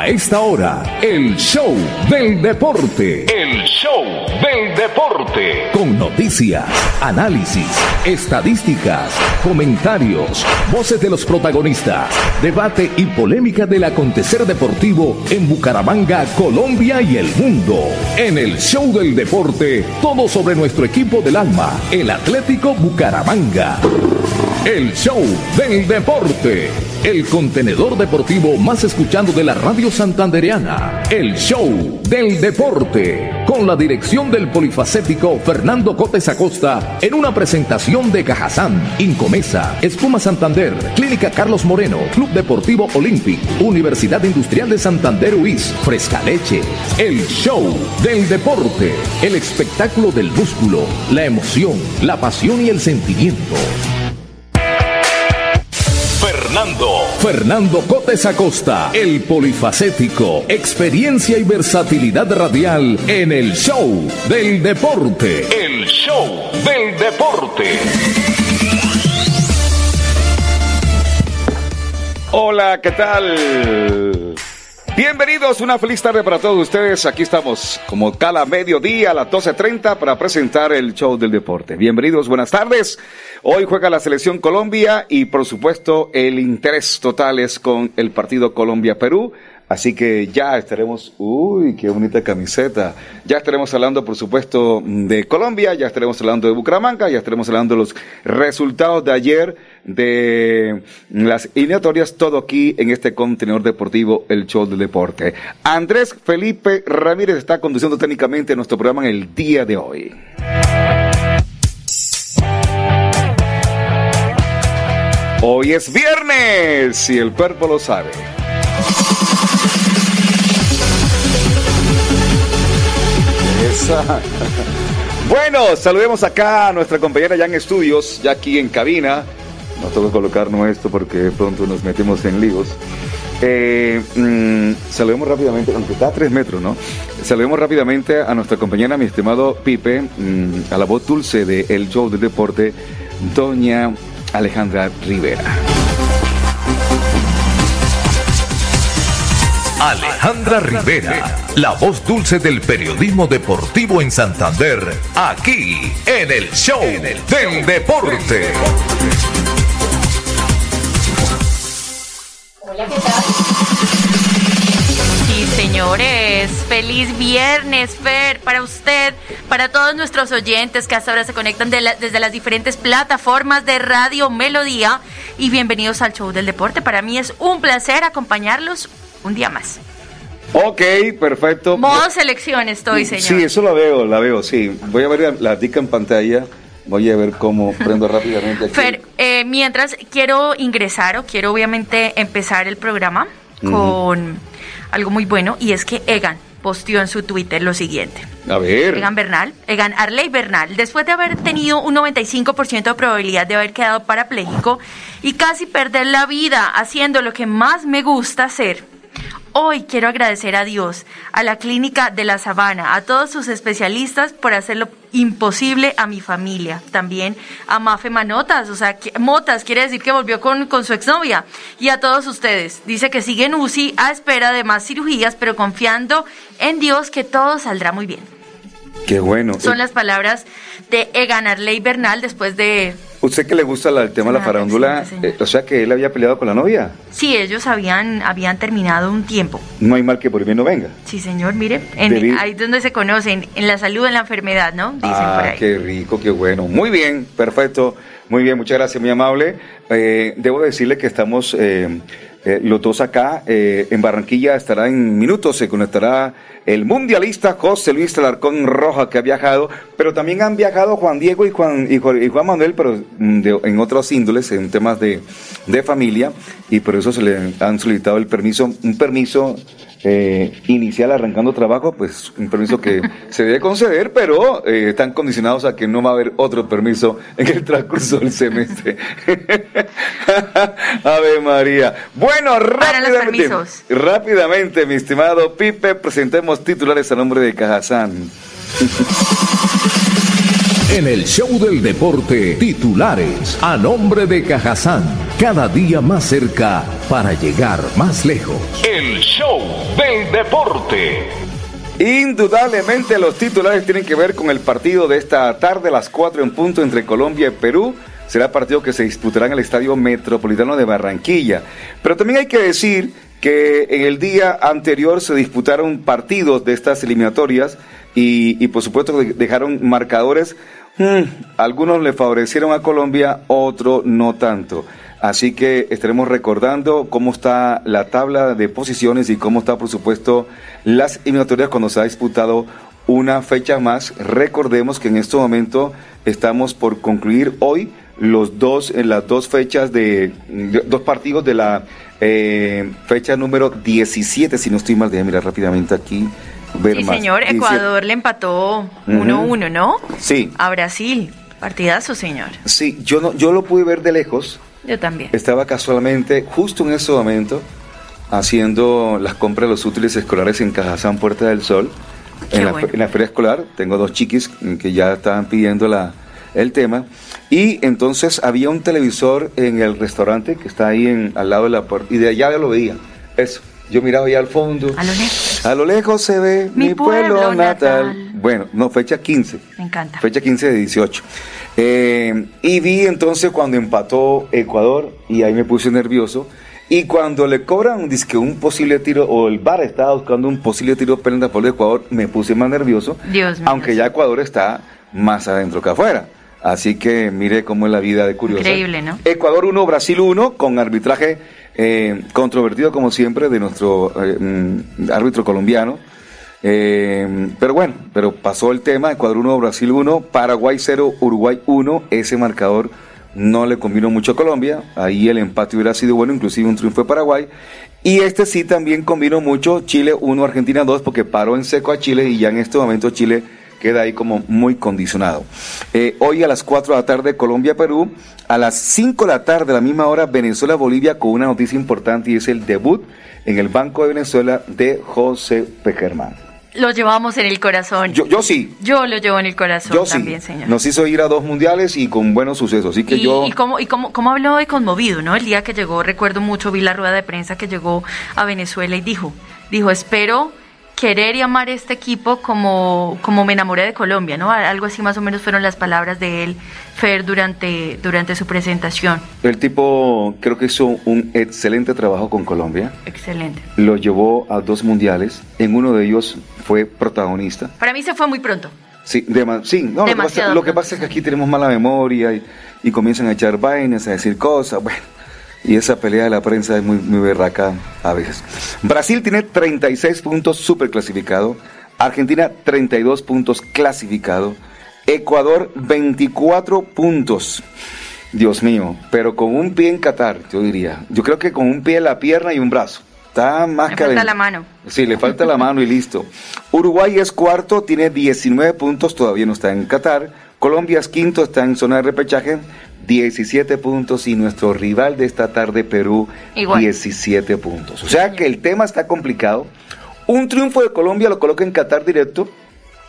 A esta hora, el show del deporte. El show del deporte. Con noticias, análisis, estadísticas, comentarios, voces de los protagonistas, debate y polémica del acontecer deportivo en Bucaramanga, Colombia y el mundo. En el show del deporte, todo sobre nuestro equipo del alma, el Atlético Bucaramanga. El show del deporte. El contenedor deportivo más escuchado de la radio santandereana. El show del deporte. Con la dirección del polifacético Fernando Cotes Acosta en una presentación de Cajazán, Incomesa, Espuma Santander, Clínica Carlos Moreno, Club Deportivo Olympic, Universidad Industrial de Santander UIS, Fresca Leche. El show del deporte. El espectáculo del músculo, la emoción, la pasión y el sentimiento. Fernando. Cotes Acosta, el polifacético, experiencia y versatilidad radial en el show del deporte. El show del deporte. Hola, ¿qué tal? Bienvenidos, una feliz tarde para todos ustedes. Aquí estamos como cada mediodía a las 12.30 para presentar el show del deporte. Bienvenidos, buenas tardes. Hoy juega la selección Colombia y por supuesto el interés total es con el partido Colombia-Perú. Así que ya estaremos, uy, qué bonita camiseta. Ya estaremos hablando, por supuesto, de Colombia, ya estaremos hablando de Bucaramanga, ya estaremos hablando de los resultados de ayer, de las eliminatorias, todo aquí en este contenedor deportivo, el show del deporte. Andrés Felipe Ramírez está conduciendo técnicamente nuestro programa en el día de hoy. Hoy es viernes y el cuerpo lo sabe. Bueno, saludemos acá a nuestra compañera ya en estudios, ya aquí en cabina. No tengo que colocar nuestro porque pronto nos metemos en líos. Eh, mm, saludemos rápidamente, aunque está a tres metros, ¿no? Saludemos rápidamente a nuestra compañera, mi estimado Pipe, mm, a la voz dulce de El Show del Deporte, doña Alejandra Rivera. Alejandra Rivera, la voz dulce del periodismo deportivo en Santander, aquí en el show del deporte. Hola, ¿qué tal? Sí, señores, feliz viernes, Fer, para usted, para todos nuestros oyentes que hasta ahora se conectan desde las diferentes plataformas de Radio Melodía y bienvenidos al show del deporte. Para mí es un placer acompañarlos un día más. Ok, perfecto. Modo selección estoy, señor. Sí, eso la veo, la veo, sí. Voy a ver la dica en pantalla. Voy a ver cómo prendo rápidamente aquí. Fer, eh, mientras quiero ingresar o quiero obviamente empezar el programa con algo muy bueno y es que Egan posteó en su Twitter lo siguiente. A ver. Egan Bernal, Egan Arley Bernal, después de haber tenido un 95% de probabilidad de haber quedado parapléjico y casi perder la vida haciendo lo que más me gusta hacer, Hoy quiero agradecer a Dios, a la Clínica de la Sabana, a todos sus especialistas por hacerlo imposible a mi familia. También a Mafe Manotas, o sea, Motas, quiere decir que volvió con, con su exnovia. Y a todos ustedes. Dice que sigue en UCI a espera de más cirugías, pero confiando en Dios que todo saldrá muy bien. Qué bueno. Son las palabras de Egan Arley Bernal después de ¿Usted que le gusta el tema de la farándula? Eh, o sea, que él había peleado con la novia. Sí, ellos habían, habían terminado un tiempo. No hay mal que por bien no venga. Sí, señor, mire, ahí es donde se conocen, en la salud, en la enfermedad, ¿no? Dicen ah, por ahí. qué rico, qué bueno. Muy bien, perfecto. Muy bien, muchas gracias, muy amable. Eh, debo decirle que estamos... Eh, eh, los dos acá eh, en Barranquilla estará en minutos, se conectará el mundialista José Luis Talarcón Roja que ha viajado, pero también han viajado Juan Diego y Juan, y Juan, Manuel, pero mm, en otros índoles, en temas de, de familia, y por eso se le han solicitado el permiso, un permiso eh, inicial arrancando trabajo, pues un permiso que se debe conceder, pero eh, están condicionados a que no va a haber otro permiso en el transcurso del semestre. Ave María. Bueno, rápidamente, rápidamente, mi estimado Pipe, presentemos titulares a nombre de Cajazán. En el show del deporte, titulares a nombre de Cajazán, cada día más cerca para llegar más lejos. El show del deporte. Indudablemente los titulares tienen que ver con el partido de esta tarde a las 4 en punto entre Colombia y Perú. Será partido que se disputará en el Estadio Metropolitano de Barranquilla. Pero también hay que decir que en el día anterior se disputaron partidos de estas eliminatorias y, por supuesto dejaron marcadores. Hmm, algunos le favorecieron a Colombia, otros no tanto. Así que estaremos recordando cómo está la tabla de posiciones y cómo está, por supuesto, las eliminatorias cuando se ha disputado una fecha más. Recordemos que en este momento estamos por concluir hoy los dos en las dos fechas de dos partidos de la eh, fecha número 17, si no estoy mal, déjame mirar rápidamente aquí. Sí, señor, Ecuador le empató 1-1, ¿no? Sí. A Brasil. Partidazo, señor. Sí, yo no yo lo pude ver de lejos yo también. Estaba casualmente, justo en ese momento, haciendo las compras de los útiles escolares en Cajazán Puerta del Sol. En la, en la, feria escolar tengo dos chiquis que ya estaban pidiendo la, el tema. Y entonces había un televisor en el restaurante que está ahí en, al lado de la puerta. Y de allá ya lo veía. Eso. Yo miraba allá al fondo. A lo lejos. A lo lejos se ve mi, pueblo, natal. Bueno, no, fecha 15. Me encanta. Fecha 15 de 18. Eh, y vi entonces cuando empató Ecuador y ahí me puse nervioso. Y cuando le cobran que un posible tiro, o el VAR estaba buscando un posible tiro penal por Ecuador, me puse más nervioso. Dios Aunque ya Ecuador está más adentro que afuera. Así que mire cómo es la vida de curioso. Increíble, ¿no? Ecuador 1, Brasil 1, con arbitraje eh, controvertido como siempre de nuestro eh, mm, árbitro colombiano. Eh, pero bueno, pero pasó el tema, Ecuador 1, Brasil 1, Paraguay 0, Uruguay 1, ese marcador no le combinó mucho a Colombia, ahí el empate hubiera sido bueno, inclusive un triunfo de Paraguay, y este sí también combinó mucho, Chile 1, Argentina 2, porque paró en seco a Chile y ya en este momento Chile queda ahí como muy condicionado. Eh, hoy a las 4 de la tarde Colombia-Perú, a las 5 de la tarde, a la misma hora, Venezuela-Bolivia con una noticia importante y es el debut en el Banco de Venezuela de José Pejerman. Lo llevamos en el corazón. Yo, yo sí. Yo lo llevo en el corazón yo también, sí. señor. Nos hizo ir a dos mundiales y con buenos sucesos. Así que yo. Y cómo, y cómo, cómo habló de conmovido, ¿no? El día que llegó, recuerdo mucho, vi la rueda de prensa que llegó a Venezuela y dijo: dijo, espero querer y amar este equipo como, como me enamoré de Colombia, ¿no? Algo así más o menos fueron las palabras de él, Fer, durante, durante su presentación. El tipo creo que hizo un excelente trabajo con Colombia. Excelente. Lo llevó a dos mundiales, en uno de ellos fue protagonista. Para mí se fue muy pronto. Sí, sí no, lo que, pasa, lo que, pasa, es que aquí tenemos mala memoria y, y comienzan a echar vainas, a decir cosas, bueno y esa pelea de la prensa es muy, muy berraca a veces. Brasil tiene 36 puntos super clasificado. Argentina 32 puntos clasificado. Ecuador 24 puntos. Dios mío, pero con un pie en Qatar, yo diría. Yo creo que con un pie en la pierna y un brazo. Está más Le falta la mano. Sí, le falta la mano y listo. Uruguay es cuarto, tiene 19 puntos, todavía no está en Qatar. Colombia es quinto, está en zona de repechaje. 17 puntos y nuestro rival de esta tarde, Perú, 17 puntos. O sea que el tema está complicado. Un triunfo de Colombia lo coloca en Qatar directo,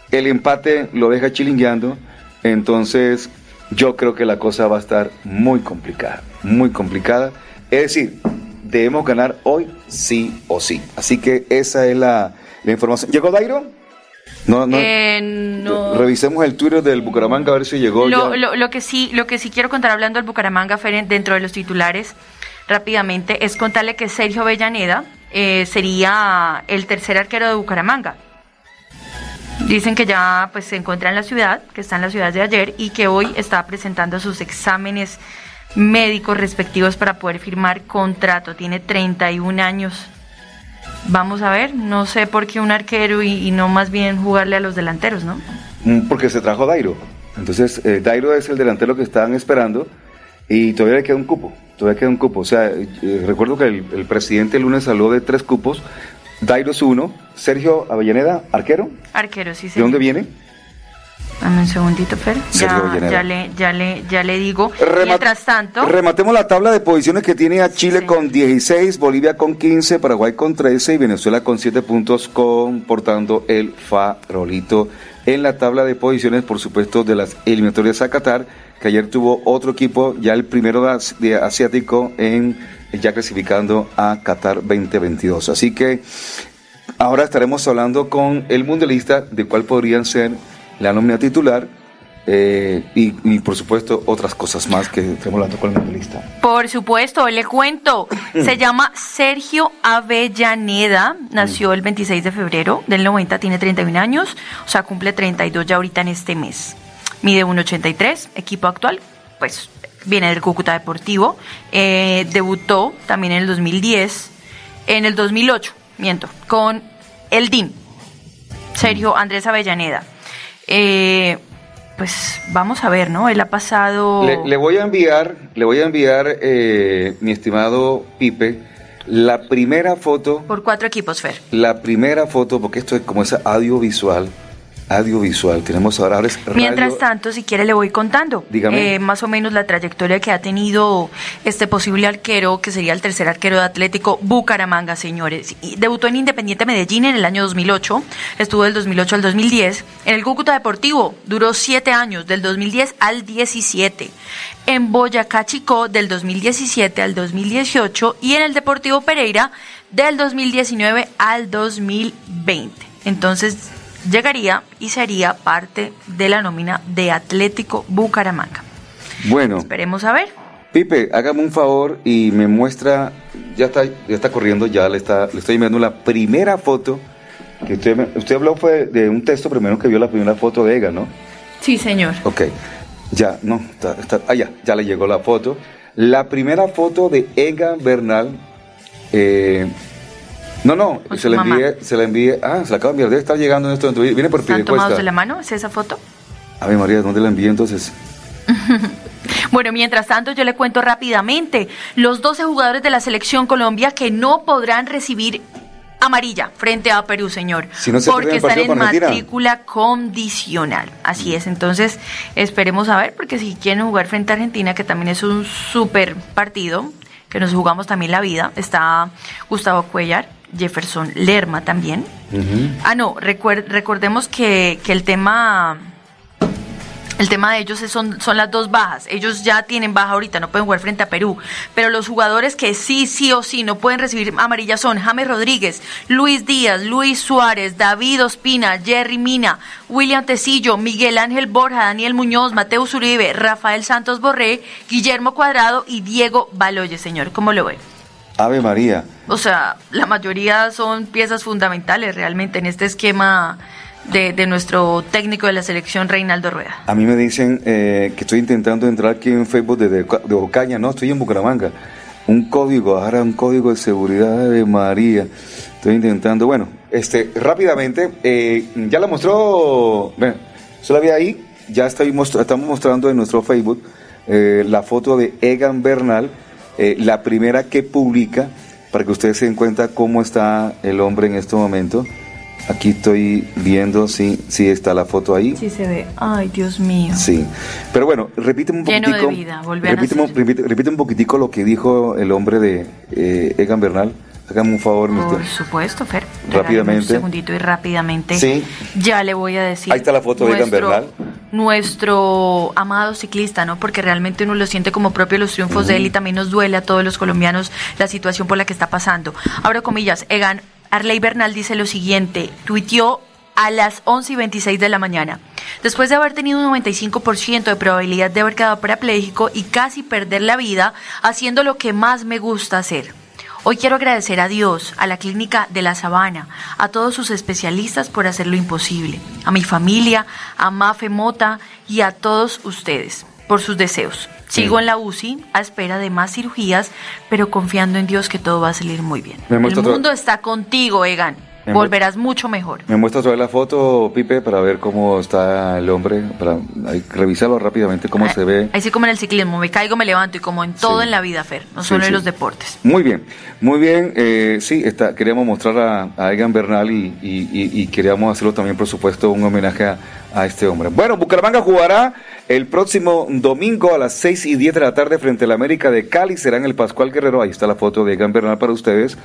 el empate lo deja chilingueando, entonces yo creo que la cosa va a estar muy complicada, muy complicada. Es decir, debemos ganar hoy sí o sí. Así que esa es la, la información. ¿Llegó Dairo? No, no, eh, Revisemos el Twitter del Bucaramanga a ver si llegó. Lo, ya. lo, que sí, lo que sí quiero contar hablando del Bucaramanga dentro de los titulares rápidamente es contarle que Sergio Bellaneda eh, sería el tercer arquero de Bucaramanga. Dicen que ya pues se encuentra en la ciudad, que está en la ciudad de ayer y que hoy está presentando sus exámenes médicos respectivos para poder firmar contrato. Tiene 31 años Vamos a ver, no sé por qué un arquero y, no más bien jugarle a los delanteros, ¿no? Mm, porque se trajo Dairo. Entonces, eh, Dairo es el delantero que estaban esperando y todavía le queda un cupo. Todavía queda un cupo. O sea, eh, recuerdo que el, presidente el lunes habló de tres cupos. Dairo es uno. Sergio Avellaneda, arquero. Arquero, sí, sí. ¿De dónde viene? Dame un segundito, Fer. Ya, ya, le, ya, le, ya le digo. Mientras tanto. Rematemos la tabla de posiciones que tiene a Chile con 16, Bolivia con 15, Paraguay con 13 y Venezuela con 7 puntos, comportando el farolito en la tabla de posiciones, por supuesto, de las eliminatorias a Qatar, que ayer tuvo otro equipo, ya el primero de asiático, en ya clasificando a Qatar 2022. Así que ahora estaremos hablando con el mundialista de cuál podrían ser la nómina titular eh, y, por supuesto otras cosas más que estamos hablando con el mundialista. Por supuesto, le cuento. Se llama Sergio Avellaneda, nació el 26 de febrero del 90, tiene 31 años, o sea, cumple 32 ya ahorita en este mes. Mide 1,83, equipo actual, pues viene del Cúcuta Deportivo, eh, debutó también en el 2010, en el 2008, miento, con el DIM, Sergio Andrés Avellaneda. Eh, pues vamos a ver, ¿no? Él ha pasado... Le, voy a enviar, le voy a enviar, eh, mi estimado Pipe, la primera foto... Por cuatro equipos, Fer. La primera foto, porque esto es como esa audiovisual audiovisual. Tenemos ahora Mientras tanto, si quiere le voy contando eh, más o menos la trayectoria que ha tenido este posible arquero, que sería el tercer arquero de Atlético Bucaramanga, señores. debutó en Independiente Medellín en el año 2008, estuvo del 2008 al 2010. En el Cúcuta Deportivo duró siete años, del 2010 al 17. En Boyacá Chicó del 2017 al 2018 y en el Deportivo Pereira del 2019 al 2020. Entonces, llegaría y sería parte de la nómina de Atlético Bucaramanga. Bueno. Esperemos a ver. Pipe, hágame un favor y me muestra, ya está, ya está corriendo, ya le, está, le estoy enviando la primera foto que usted, usted habló fue de un texto primero que vio la primera foto de Ega, ¿no? Sí, señor. Ok, ya, no, está, está, ah, ya, ya le llegó la foto. La primera foto de Ega Bernal, eh, no, no, se la, envié, se la envié, ah, se la acabo de enviar, debe estar llegando en esto, viene por ¿Están tomados de la mano? ¿Es esa foto? A ver, María, ¿dónde la envié entonces? Bueno, mientras tanto, yo le cuento rápidamente los 12 jugadores de la selección Colombia que no podrán recibir amarilla frente a Perú, señor, porque están en matrícula condicional. Así es, entonces esperemos a ver, porque si quieren jugar frente a Argentina, que también es un súper partido, que nos jugamos también la vida, está Gustavo Cuellar, Jefferson Lerma también. Ah, no, recordemos que, que el tema el tema de ellos son, son las dos bajas. Ellos ya tienen baja ahorita, no pueden jugar frente a Perú. Pero los jugadores que sí, sí o sí no pueden recibir amarilla son James Rodríguez, Luis Díaz, Luis Suárez, David Ospina, Jerry Mina, William Tecillo, Miguel Ángel Borja, Daniel Muñoz, Mateo Uribe, Rafael Santos Borré, Guillermo Cuadrado y Diego Baloye, señor. ¿Cómo lo ve? Ave María. O sea, la mayoría son piezas fundamentales realmente en este esquema de, nuestro técnico de la selección, Reinaldo Rueda. A mí me dicen eh, que estoy intentando entrar aquí en Facebook de, de, Ocaña, no, estoy en Bucaramanga. Un código, ahora un código de seguridad de María. Estoy intentando, bueno, este, rápidamente, eh, ya la mostró, bueno, se la vi ahí, ya estoy estamos mostrando en nuestro Facebook eh, la foto de Egan Bernal, la primera que publica, para que ustedes se den cuenta cómo está el hombre en este momento. Aquí estoy viendo si sí, está la foto ahí. Sí se ve. Ay, Dios mío. Sí. Pero bueno, repíteme un poquitico. Lleno de vida, repíteme, repite, repite, un poquitico lo que dijo el hombre de eh, Egan Bernal. Hágame un favor, Por supuesto, Fer. Rápidamente. Un segundito y rápidamente. Sí. Ya le voy a decir. Ahí está la foto de Egan Bernal. Nuestro amado ciclista, ¿no? Porque realmente uno lo siente como propio los triunfos de él y también nos duele a todos los colombianos la situación por la que está pasando. Ahora comillas, Egan Arley Bernal dice lo siguiente, tuiteó a las 11 y 26 de la mañana. Después de haber tenido un 95% de probabilidad de haber quedado parapléjico y casi perder la vida haciendo lo que más me gusta hacer. Hoy quiero agradecer a Dios, a la Clínica de la Sabana, a todos sus especialistas por hacer lo imposible, a mi familia, a Mafe Mota y a todos ustedes por sus deseos. Sigo en la UCI a espera de más cirugías, pero confiando en Dios que todo va a salir muy bien. El mundo está contigo, Egan. Volverás mucho mejor. ¿Me muestras otra la foto, Pipe, para ver cómo está el hombre? Para revisarlo rápidamente, cómo se ve. Así como en el ciclismo, me caigo, me levanto y como en todo en la vida, Fer, no solo en los deportes. Muy bien, muy bien. Eh, sí, está, queríamos mostrar a, a Egan Bernal y, y, queríamos hacerlo también, por supuesto, un homenaje a, a este hombre. Bueno, Bucaramanga jugará el próximo domingo a las 6 y 10 de la tarde frente a la América de Cali. Será en el Pascual Guerrero. Ahí está la foto de Egan Bernal para ustedes.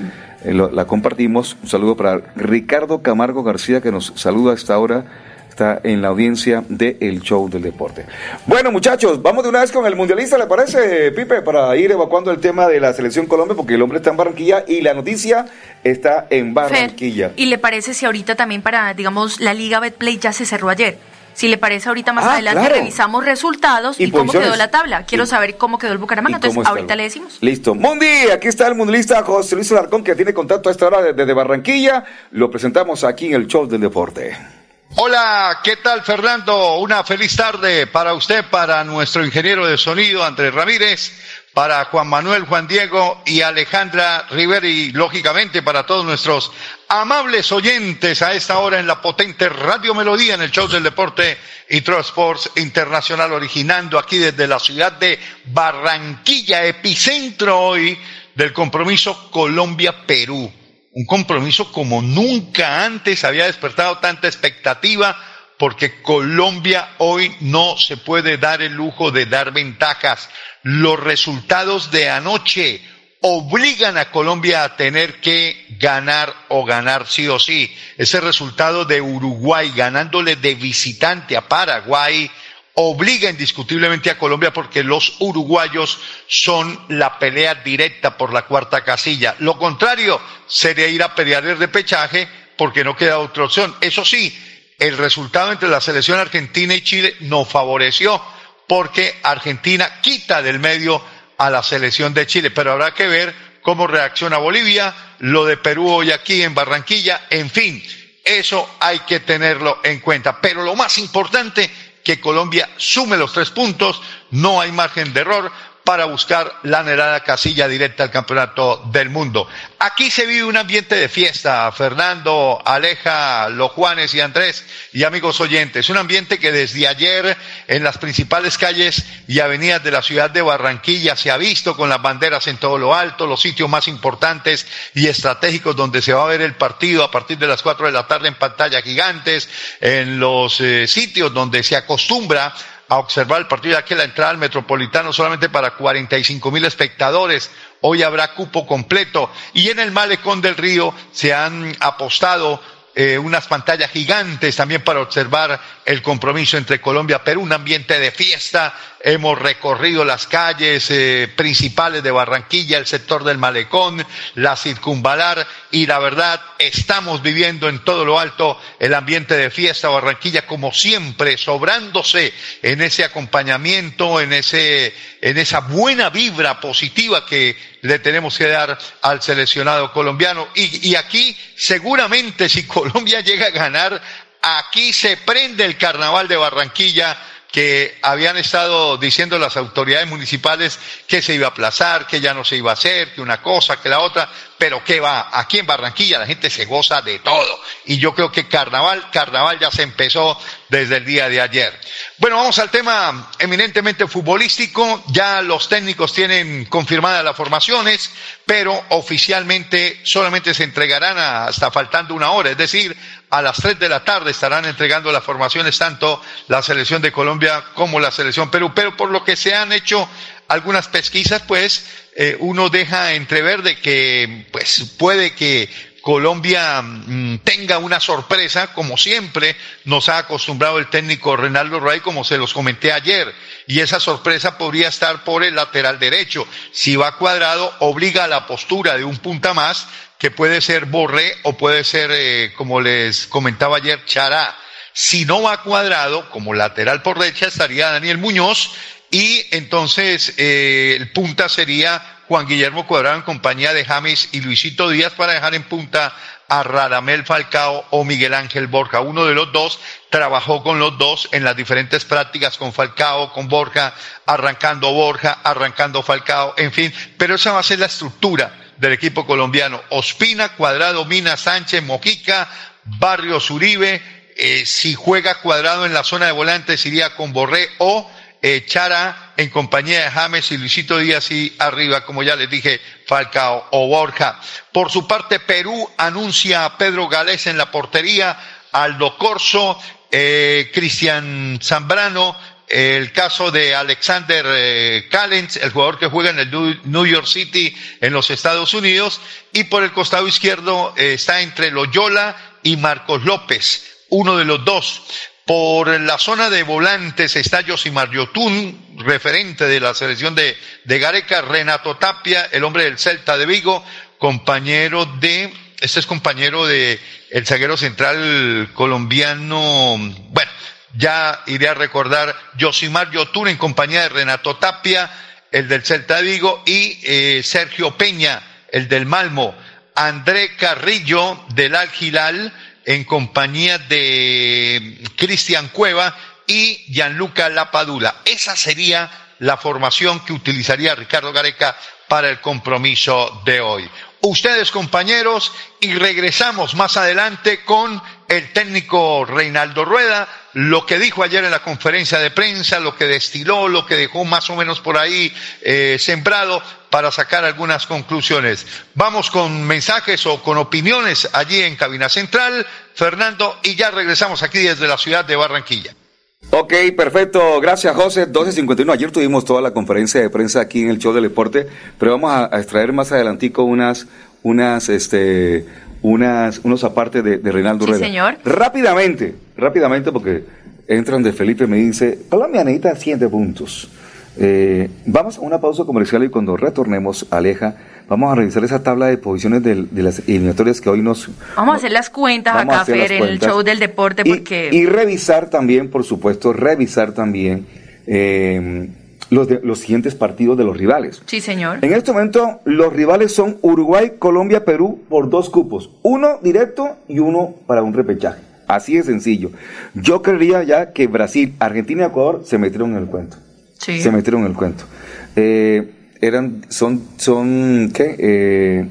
Eh, la compartimos. Un saludo para Ricardo Camargo García que nos saluda a esta hora está en la audiencia de El Show del Deporte. Bueno, muchachos, vamos de una vez con el mundialista, ¿le parece, Pipe? Para ir evacuando el tema de la selección Colombia, porque el hombre está en Barranquilla y la noticia está en Barranquilla. ¿Y le parece si ahorita también para, digamos, la Liga Betplay ya se cerró ayer? Si le parece ahorita más ah, adelante revisamos resultados y, cómo quedó la tabla. Quiero saber cómo quedó el Bucaramanga, entonces ahorita le decimos. Listo. Mundi, aquí está el mundialista José Luis Alarcón que tiene contacto a esta hora desde Barranquilla. Lo presentamos aquí en el Show del Deporte. Hola, ¿qué tal Fernando? Una feliz tarde para usted, para nuestro ingeniero de sonido Andrés Ramírez, para Juan Manuel, Juan Diego y Alejandra Rivera y lógicamente para todos nuestros amables oyentes a esta hora en la potente Radio Melodía en el show del deporte y Sports Internacional originando aquí desde la ciudad de Barranquilla, epicentro hoy del compromiso Colombia-Perú un compromiso como nunca antes había despertado tanta expectativa porque Colombia hoy no se puede dar el lujo de dar ventajas. Los resultados de anoche obligan a Colombia a tener que ganar o ganar sí o sí. Ese resultado de Uruguay ganándole de visitante a Paraguay obliga indiscutiblemente a Colombia porque los uruguayos son la pelea directa por la cuarta casilla. Lo contrario sería ir a pelear el repechaje porque no queda otra opción. Eso sí, el resultado entre la selección argentina y Chile nos favoreció porque Argentina quita del medio a la selección de Chile, pero habrá que ver cómo reacciona Bolivia, lo de Perú hoy aquí en Barranquilla, en fin, eso hay que tenerlo en cuenta. Pero lo más importante que Colombia sume los tres puntos, no hay margen de error para buscar la anhelada casilla directa al campeonato del mundo. Aquí se vive un ambiente de fiesta, Fernando, Aleja, Los Juanes y Andrés y amigos oyentes. Un ambiente que desde ayer en las principales calles y avenidas de la ciudad de Barranquilla se ha visto con las banderas en todo lo alto, los sitios más importantes y estratégicos donde se va a ver el partido a partir de las cuatro de la tarde en pantalla gigantes, en los eh, sitios donde se acostumbra a observar el partido, ya que la entrada al Metropolitano solamente para 45 mil espectadores. Hoy habrá cupo completo. Y en el Malecón del Río se han apostado eh, unas pantallas gigantes también para observar el compromiso entre Colombia y Perú, un ambiente de fiesta. Hemos recorrido las calles eh, principales de Barranquilla, el sector del Malecón, la circunvalar y la verdad estamos viviendo en todo lo alto el ambiente de fiesta Barranquilla como siempre, sobrándose en ese acompañamiento, en ese, en esa buena vibra positiva que le tenemos que dar al seleccionado colombiano. Y, y aquí seguramente si Colombia llega a ganar aquí se prende el carnaval de Barranquilla que habían estado diciendo las autoridades municipales que se iba a aplazar, que ya no se iba a hacer, que una cosa, que la otra, pero que va, aquí en Barranquilla la gente se goza de todo. Y yo creo que carnaval, carnaval ya se empezó desde el día de ayer. Bueno, vamos al tema eminentemente futbolístico. Ya los técnicos tienen confirmadas las formaciones, pero oficialmente solamente se entregarán hasta faltando una hora, es decir, a las 3 de la tarde estarán entregando las formaciones tanto la selección de Colombia como la selección Perú. Pero por lo que se han hecho algunas pesquisas, pues eh, uno deja entrever de que pues puede que Colombia mm, tenga una sorpresa, como siempre nos ha acostumbrado el técnico Renaldo Ray, como se los comenté ayer. Y esa sorpresa podría estar por el lateral derecho. Si va cuadrado, obliga a la postura de un punta más, que puede ser Borré o puede ser, eh, como les comentaba ayer, Chará. Si no va cuadrado, como lateral por derecha, estaría Daniel Muñoz y entonces eh, el punta sería Juan Guillermo Cuadrado en compañía de James y Luisito Díaz para dejar en punta a Radamel Falcao o Miguel Ángel Borja. Uno de los dos trabajó con los dos en las diferentes prácticas con Falcao, con Borja, arrancando Borja, arrancando Falcao, en fin, pero esa va a ser la estructura del equipo colombiano. Ospina, Cuadrado, Mina, Sánchez, Mojica, Barrio Uribe. Eh, si juega Cuadrado en la zona de volantes iría con Borré o eh, Chara en compañía de James y Luisito Díaz y arriba, como ya les dije, Falcao o Borja. Por su parte, Perú anuncia a Pedro Galés en la portería, Aldo Corso, eh, Cristian Zambrano, el caso de Alexander eh, Callens, el jugador que juega en el New York City en los Estados Unidos, y por el costado izquierdo eh, está entre Loyola y Marcos López, uno de los dos. Por la zona de volantes está Josimar Yotun, referente de la selección de, de Gareca, Renato Tapia, el hombre del Celta de Vigo, compañero de, este es compañero de el zaguero central colombiano, bueno, ya iré a recordar Josimar Yotun en compañía de Renato Tapia, el del Celta Vigo, y eh, Sergio Peña, el del Malmo, André Carrillo del Al en compañía de Cristian Cueva y Gianluca Lapadula. Esa sería la formación que utilizaría Ricardo Gareca para el compromiso de hoy. Ustedes compañeros y regresamos más adelante con el técnico Reinaldo Rueda, lo que dijo ayer en la conferencia de prensa, lo que destiló, lo que dejó más o menos por ahí eh, sembrado para sacar algunas conclusiones. Vamos con mensajes o con opiniones allí en Cabina Central, Fernando, y ya regresamos aquí desde la ciudad de Barranquilla. Ok, perfecto. Gracias, José. 12.51. Ayer tuvimos toda la conferencia de prensa aquí en el show del deporte, pero vamos a, extraer más adelantico unas, unas, este, unas, unos aparte de, de Reinaldo sí, señor. Rápidamente, rápidamente, porque entran de Felipe me dice, Colombia necesita siete puntos. Eh, vamos a una pausa comercial y cuando retornemos, Aleja, vamos a revisar esa tabla de posiciones de, las eliminatorias que hoy nos... Vamos a hacer las cuentas acá, Fer, en el show del deporte, porque... Y, revisar también, por supuesto, revisar también eh, los, los siguientes partidos de los rivales. Sí, señor. En este momento, los rivales son Uruguay, Colombia, Perú por dos cupos. Uno directo y uno para un repechaje. Así de sencillo. Yo creería ya que Brasil, Argentina y Ecuador se metieron en el cuento. Se metieron en el cuento. Eh, eran, son, son, ¿qué? Eh,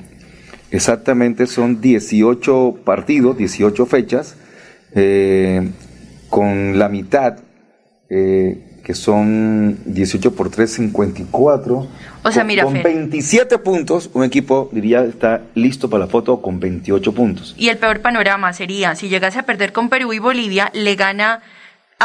exactamente son 18 partidos, 18 fechas, eh, con la mitad, que son 18 por 3, 54. O sea, mira, con 27 puntos, un equipo diría está listo para la foto con 28 puntos. Y el peor panorama sería, si llegase a perder con Perú y Bolivia, le gana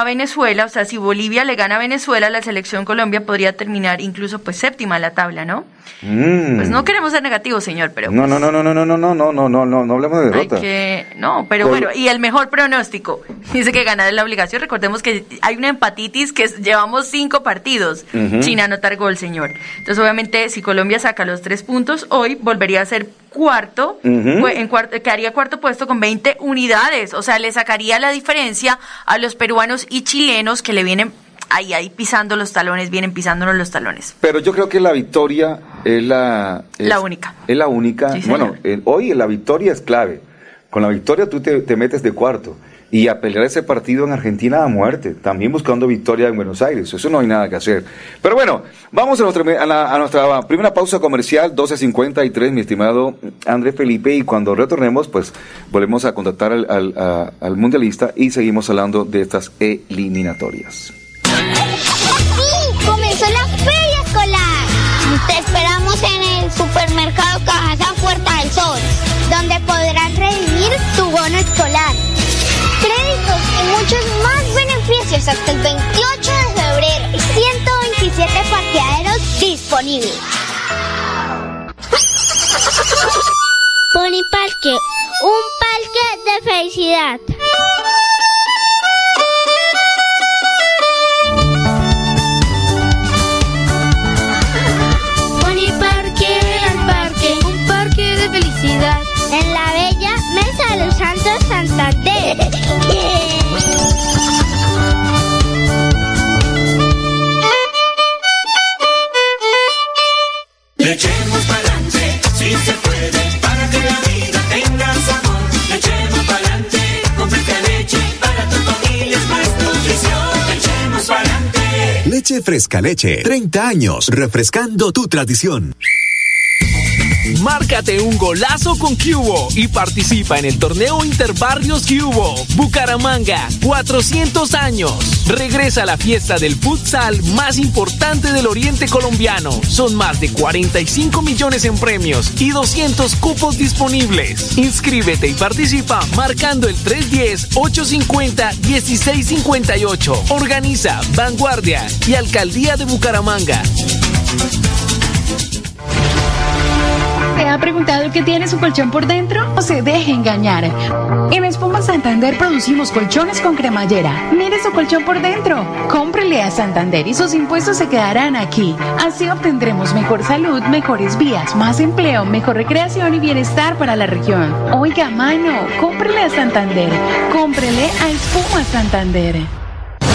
a Venezuela, o sea, si Bolivia le gana a Venezuela, la selección Colombia podría terminar incluso pues séptima en la tabla, ¿no? Mm. Pues no queremos ser negativos, señor, pero No, no, no, no, no, no, no, no, no, no, no, no, no hablemos de derrota. Hay que no, pero bueno, y el mejor pronóstico. Dice que ganar es la obligación. Recordemos que hay una empatitis que llevamos cinco partidos sin anotar gol, señor. Entonces, obviamente, si Colombia saca los tres puntos hoy, volvería a ser cuarto, en cuarto, quedaría cuarto puesto con 20 unidades, o sea, le sacaría la diferencia a los peruanos y chilenos que le vienen ahí, ahí pisando los talones, vienen pisándonos los talones. Pero yo creo que la victoria es la... la única. Es la única. bueno, hoy la victoria es clave. Con la victoria tú te metes de cuarto y a pelear ese partido en Argentina a muerte, también buscando victoria en Buenos Aires. Eso no hay nada que hacer. Pero bueno, vamos a nuestra, a, nuestra primera pausa comercial, 12.53, mi estimado André Felipe, y cuando retornemos, pues volvemos a contactar al, al mundialista y seguimos hablando de estas eliminatorias. ¡Sí! ¡Comenzó la feria escolar! Te esperamos en el supermercado Cajazán hasta el 28 de febrero y 127 parqueaderos disponibles. Pony Parque, un parque de felicidad. Pony Parque, el parque, un parque de felicidad. En la bella Mesa de los Santos Santander. Leche fresca leche, 30 años, refrescando tu tradición. Márcate un golazo con Cubo y participa en el torneo Interbarrios Cubo. Bucaramanga, 400 años. Regresa a la fiesta del futsal más importante del oriente colombiano. Son más de 45 millones en premios y 200 cupos disponibles. Inscríbete y participa marcando el 310-850-1658. Organiza Vanguardia y Alcaldía de Bucaramanga. ¿Se ha preguntado qué tiene su colchón por dentro o se deje engañar? En Espuma Santander producimos colchones con cremallera. Mire su colchón por dentro. Cómprele a Santander y sus impuestos se quedarán aquí. Así obtendremos mejor salud, mejores vías, más empleo, mejor recreación y bienestar para la región. Oiga, mano, cómprele a Santander. Cómprele a Espuma Santander.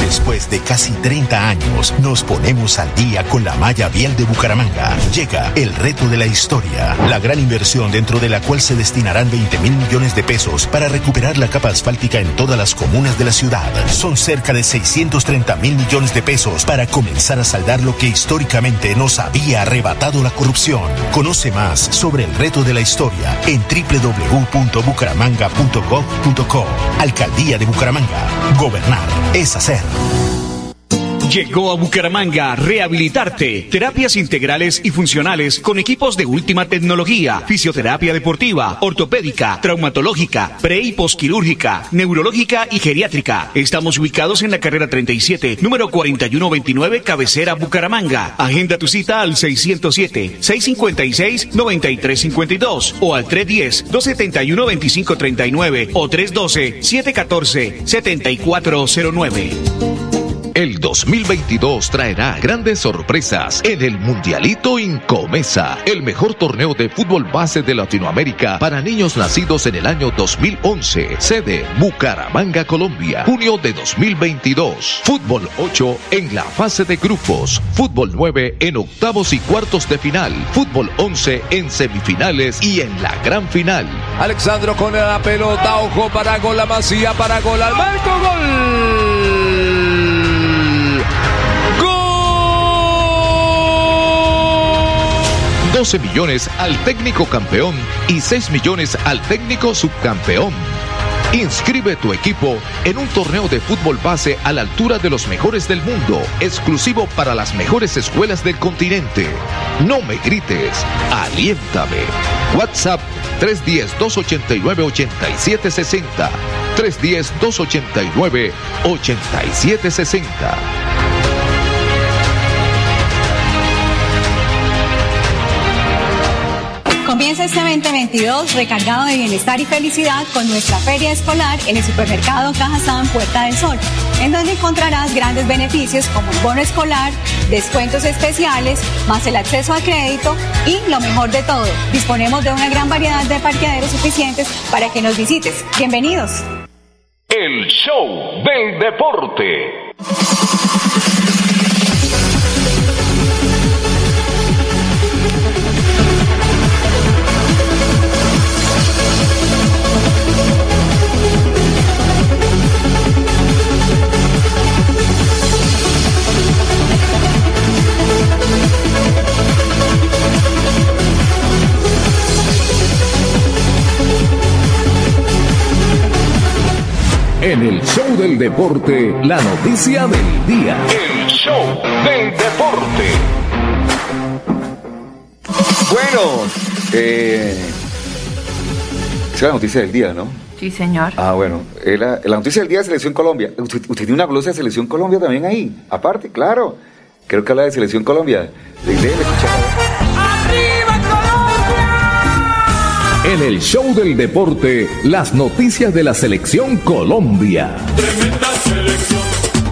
Después de casi 30 años, nos ponemos al día con la malla vial de Bucaramanga. Llega el reto de la historia, la gran inversión dentro de la cual se destinarán 20 mil millones de pesos para recuperar la capa asfáltica en todas las comunas de la ciudad. Son cerca de 630 mil millones de pesos para comenzar a saldar lo que históricamente nos había arrebatado la corrupción. Conoce más sobre el reto de la historia en www.bucaramanga.gov.co. Alcaldía de Bucaramanga. Gobernar es hacer. Llegó a Bucaramanga Rehabilitarte. Terapias integrales y funcionales con equipos de última tecnología. Fisioterapia deportiva, ortopédica, traumatológica, pre y posquirúrgica, neurológica y geriátrica. Estamos ubicados en la carrera 37, número 4129, cabecera Bucaramanga. Agenda tu cita al 607-656-9352 o al 310-271-2539 o 312-714-7409. El 2022 traerá grandes sorpresas en el Mundialito Incomesa, el mejor torneo de fútbol base de Latinoamérica para niños nacidos en el año 2011. Sede Bucaramanga, Colombia, junio de 2022. Fútbol 8 en la fase de grupos. Fútbol 9 en octavos y cuartos de final. Fútbol 11 en semifinales y en la gran final. Alexandro con la pelota, ojo para gol, la para gol, al marco, gol. 12 millones al técnico campeón y 6 millones al técnico subcampeón. Inscribe tu equipo en un torneo de fútbol base a la altura de los mejores del mundo, exclusivo para las mejores escuelas del continente. No me grites, aliéntame. WhatsApp 310-289-8760. 310-289-8760. Comienza este 2022 recargado de bienestar y felicidad con nuestra feria escolar en el supermercado Cajazán Puerta del Sol, en donde encontrarás grandes beneficios como el bono escolar, descuentos especiales, más el acceso a crédito y lo mejor de todo, disponemos de una gran variedad de parqueaderos suficientes para que nos visites. Bienvenidos. El show del deporte. En el show del deporte, la noticia del día. El show del deporte. Bueno, eh, es la noticia del día, ¿no? Sí, señor. Ah, bueno, eh, la, la noticia del día de Selección Colombia. ¿Usted, usted tiene una blusa de Selección Colombia también ahí? Aparte, claro. Creo que habla de Selección Colombia. Escuchar. En el show del deporte, las noticias de la selección Colombia. Tremenda selección.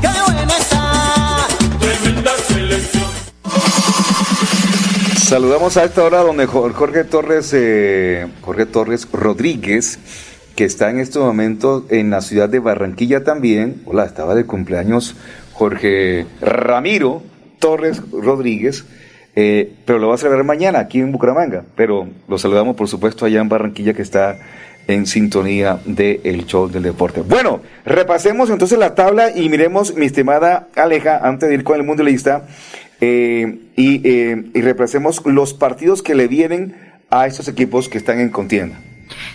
¡Qué buena está! Tremenda selección. Saludamos a esta hora a don Jorge Torres, eh, Jorge Torres Rodríguez, que está en este momento en la ciudad de Barranquilla también. Hola, estaba de cumpleaños Jorge Ramiro Torres Rodríguez. Eh, pero lo va a celebrar mañana aquí en Bucaramanga. Pero lo saludamos, por supuesto, allá en Barranquilla, que está en sintonía del show del deporte. Bueno, repasemos entonces la tabla y miremos, mi estimada Aleja, antes de ir con el mundialista, eh, y, eh, y repasemos los partidos que le vienen a estos equipos que están en contienda.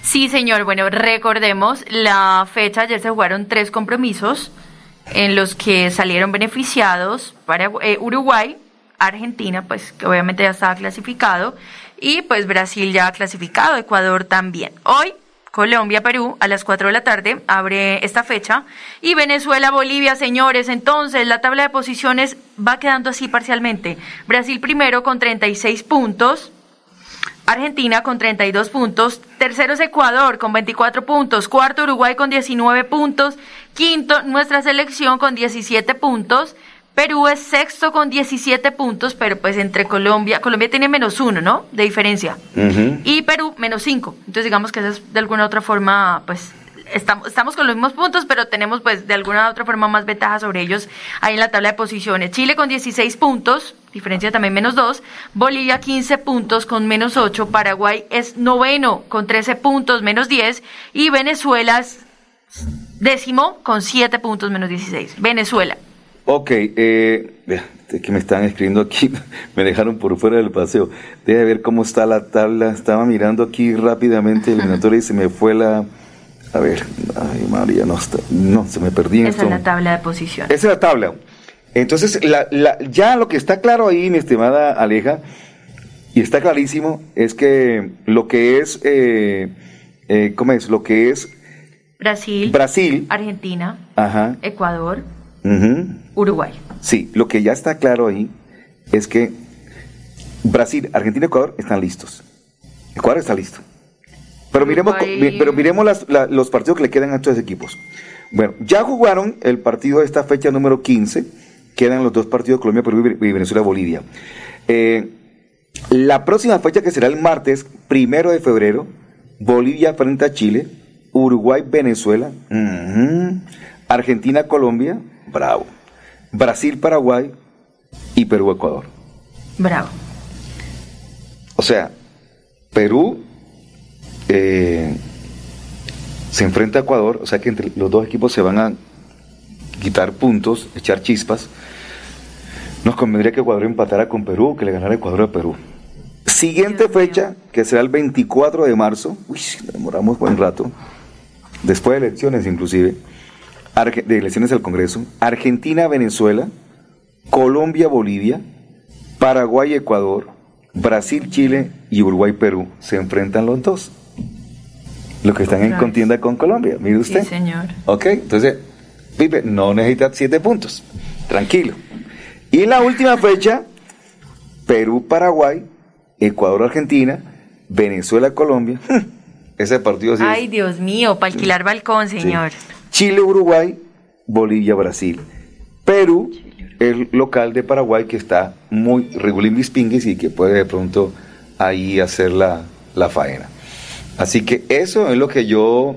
Sí, señor. Bueno, recordemos, la fecha, ayer se jugaron tres compromisos en los que salieron beneficiados para eh, Uruguay, Argentina, pues que obviamente ya estaba clasificado, y pues Brasil ya clasificado, Ecuador también. Hoy Colombia, Perú, a las 4 de la tarde, abre esta fecha. Y Venezuela, Bolivia, señores. Entonces, la tabla de posiciones va quedando así parcialmente. Brasil primero con 36 puntos. Argentina con 32 puntos. Tercero es Ecuador con 24 puntos. Cuarto, Uruguay con 19 puntos. Quinto, nuestra selección con 17 puntos. Perú es sexto con 17 puntos, pero pues entre Colombia, Colombia tiene menos uno, ¿no? De diferencia. Y Perú menos cinco. Entonces digamos que eso es de alguna otra forma, pues estamos, estamos con los mismos puntos, pero tenemos pues de alguna otra forma más ventaja sobre ellos ahí en la tabla de posiciones. Chile con 16 puntos, diferencia también menos 2. Bolivia 15 puntos con menos 8. Paraguay es noveno con 13 puntos, menos 10. Y Venezuela es décimo con 7 puntos, menos 16. Venezuela. Ok, eh, que me están escribiendo aquí, me dejaron por fuera del paseo. Deja ver cómo está la tabla. Estaba mirando aquí rápidamente el eliminatorio y se me fue la. A ver, ay María, no, está, no se me perdí. Esa es la tabla de posición. Esa es la tabla. Entonces, la, la, ya lo que está claro ahí, mi estimada Aleja, y está clarísimo, es que lo que es, eh, eh, ¿cómo es? Lo que es Brasil, Brasil, Argentina, ajá, Ecuador, Uruguay. Sí, lo que ya está claro ahí es que Brasil, Argentina y Ecuador están listos. Ecuador está listo. Pero miremos, Uruguay- pero miremos las- la- los partidos que le quedan a estos equipos. Bueno, ya jugaron el partido de esta fecha número 15. Quedan los dos partidos, Colombia, Perú y Venezuela, Bolivia. Eh, la próxima fecha que será el martes, primero de febrero, Bolivia frente a Chile, Uruguay, Venezuela, ujú, Argentina, Colombia, bravo. Brasil, Paraguay y Perú, Ecuador. Bravo. O sea, Perú eh, se enfrenta a Ecuador, o sea que entre los dos equipos se van a quitar puntos, echar chispas. Nos convendría que Ecuador empatara con Perú, que le ganara Ecuador a Perú. Siguiente fecha, que será el 24 de marzo, uy, demoramos buen rato, después de elecciones inclusive, Arge- de elecciones al Congreso, Argentina, Venezuela, Colombia, Bolivia, Paraguay, Ecuador, Brasil, Chile y Uruguay, Perú. Se enfrentan los dos. Los que están en contienda con Colombia, mire usted. Sí, señor. Ok, entonces, Pipe, no necesita siete puntos. Tranquilo. Y la última fecha, Perú, Paraguay, Ecuador, Argentina, Venezuela, Colombia. Ese partido sí es- Ay, Dios mío, para alquilar balcón, señor. Chile, Uruguay, Bolivia, Brasil. Perú, el local de Paraguay que está muy regulín bispingues y que puede de pronto ahí hacer la, la faena. Así que eso es lo que yo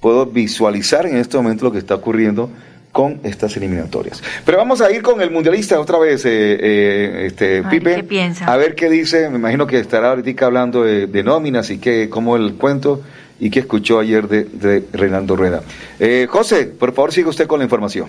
puedo visualizar en este momento lo que está ocurriendo con estas eliminatorias. Pero vamos a ir con el mundialista otra vez, eh, eh, este, Ay, Pipe. ¿qué piensa? A ver qué dice. Me imagino que estará ahorita hablando de, de nóminas y que, cómo el cuento y que escuchó ayer de, de Reinaldo Rueda. Eh, José, por favor, siga usted con la información.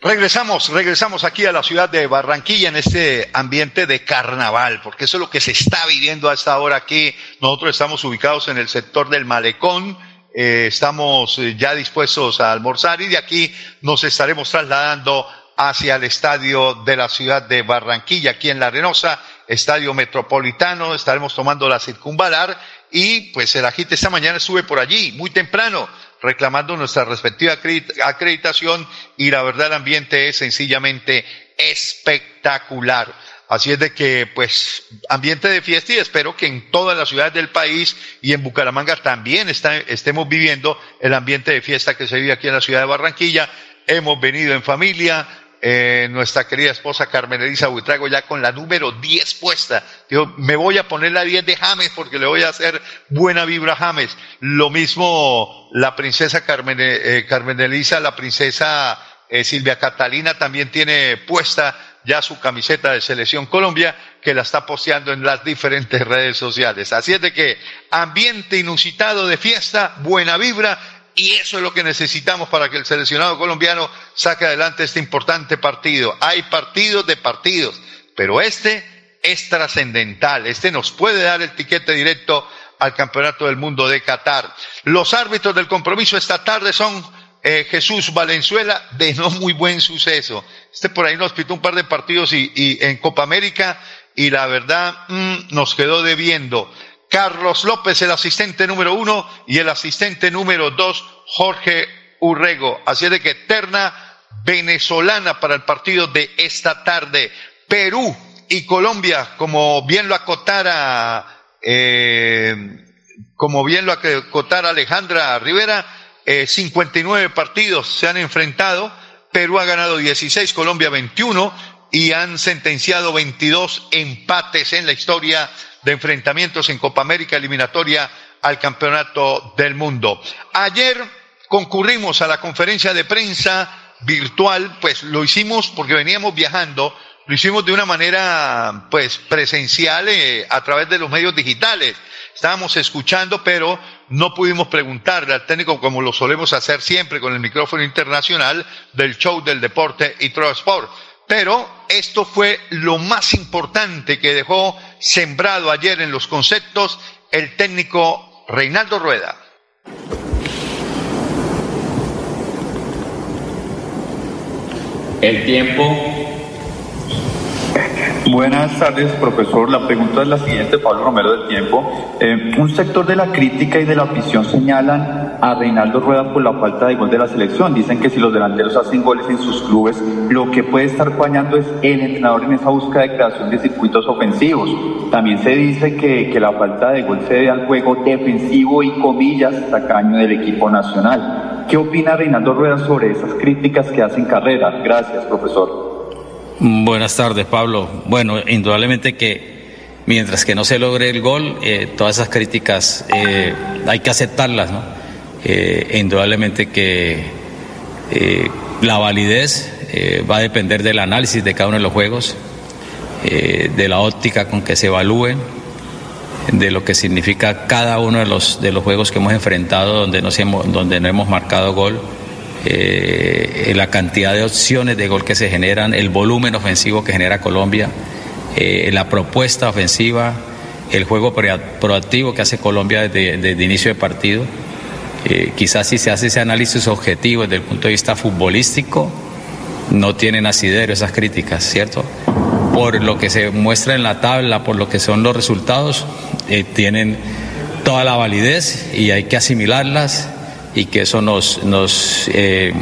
Regresamos, regresamos aquí a la ciudad de Barranquilla en este ambiente de carnaval, porque eso es lo que se está viviendo a esta hora aquí. Nosotros estamos ubicados en el sector del malecón, eh, estamos eh, ya dispuestos a almorzar y de aquí nos estaremos trasladando hacia el estadio de la ciudad de Barranquilla, aquí en La Arenosa, estadio metropolitano, estaremos tomando la circunvalar y pues el agite esta mañana estuve por allí muy temprano reclamando nuestra respectiva acredit- acreditación y la verdad el ambiente es sencillamente espectacular. Así es de que, pues, ambiente de fiesta y espero que en todas las ciudades del país y en Bucaramanga también estemos viviendo el ambiente de fiesta que se vive aquí en la ciudad de Barranquilla. Hemos venido en familia, eh, nuestra querida esposa Carmen Elisa Buitrago ya con la número 10 puesta. Dijo, me voy a poner la 10 de James porque le voy a hacer buena vibra a James. Lo mismo la princesa Carmen, eh, Carmen Elisa, la princesa eh, Silvia Catalina también tiene puesta ya su camiseta de Selección Colombia que la está posteando en las diferentes redes sociales. Así es de que ambiente inusitado de fiesta, buena vibra y eso es lo que necesitamos para que el seleccionado colombiano saque adelante este importante partido. Hay partidos de partidos, pero este es trascendental. Este nos puede dar el tiquete directo al Campeonato del Mundo de Qatar. Los árbitros del compromiso esta tarde son eh, Jesús Valenzuela, de no muy buen suceso. Este por ahí nos pitó un par de partidos y, y en Copa América y la verdad mm, nos quedó debiendo. Carlos López, el asistente número uno, y el asistente número dos, Jorge Urrego. Así es de que terna venezolana para el partido de esta tarde. Perú y Colombia, como bien lo acotara, eh, como bien lo acotara Alejandra Rivera, eh, 59 partidos se han enfrentado. Perú ha ganado 16, Colombia 21 y han sentenciado 22 empates en la historia de enfrentamientos en Copa América eliminatoria al Campeonato del Mundo. Ayer concurrimos a la conferencia de prensa virtual, pues lo hicimos porque veníamos viajando, lo hicimos de una manera pues presencial eh, a través de los medios digitales. Estábamos escuchando, pero no pudimos preguntarle al técnico como lo solemos hacer siempre con el micrófono internacional del show del deporte y Sport. Pero esto fue lo más importante que dejó sembrado ayer en los conceptos el técnico Reinaldo Rueda. El tiempo. Buenas tardes, profesor. La pregunta es la siguiente, Pablo Romero del Tiempo. Eh, un sector de la crítica y de la afición señalan a Reinaldo Rueda por la falta de gol de la selección. Dicen que si los delanteros hacen goles en sus clubes, lo que puede estar fallando es el entrenador en esa búsqueda de creación de circuitos ofensivos. También se dice que, que la falta de gol se debe al juego defensivo y comillas tacaño del equipo nacional. ¿Qué opina Reinaldo Rueda sobre esas críticas que hacen carrera? Gracias, profesor. Buenas tardes, Pablo. Bueno, indudablemente que mientras que no se logre el gol, eh, todas esas críticas eh, hay que aceptarlas, ¿no? Eh, indudablemente que eh, la validez va a depender del análisis de cada uno de los juegos, de la óptica con que se evalúen, de lo que significa cada uno de los, de los juegos que hemos enfrentado donde, nos hemos, donde no hemos marcado gol eh, la cantidad de opciones de gol que se generan, el volumen ofensivo que genera Colombia, eh, la propuesta ofensiva, el juego proactivo que hace Colombia desde, desde inicio de partido. Eh, quizás si se hace ese análisis objetivo desde el punto de vista futbolístico, no tienen asidero esas críticas, ¿cierto? Por lo que se muestra en la tabla, por lo que son los resultados, eh, tienen toda la validez y hay que asimilarlas y que eso nos, nos eh,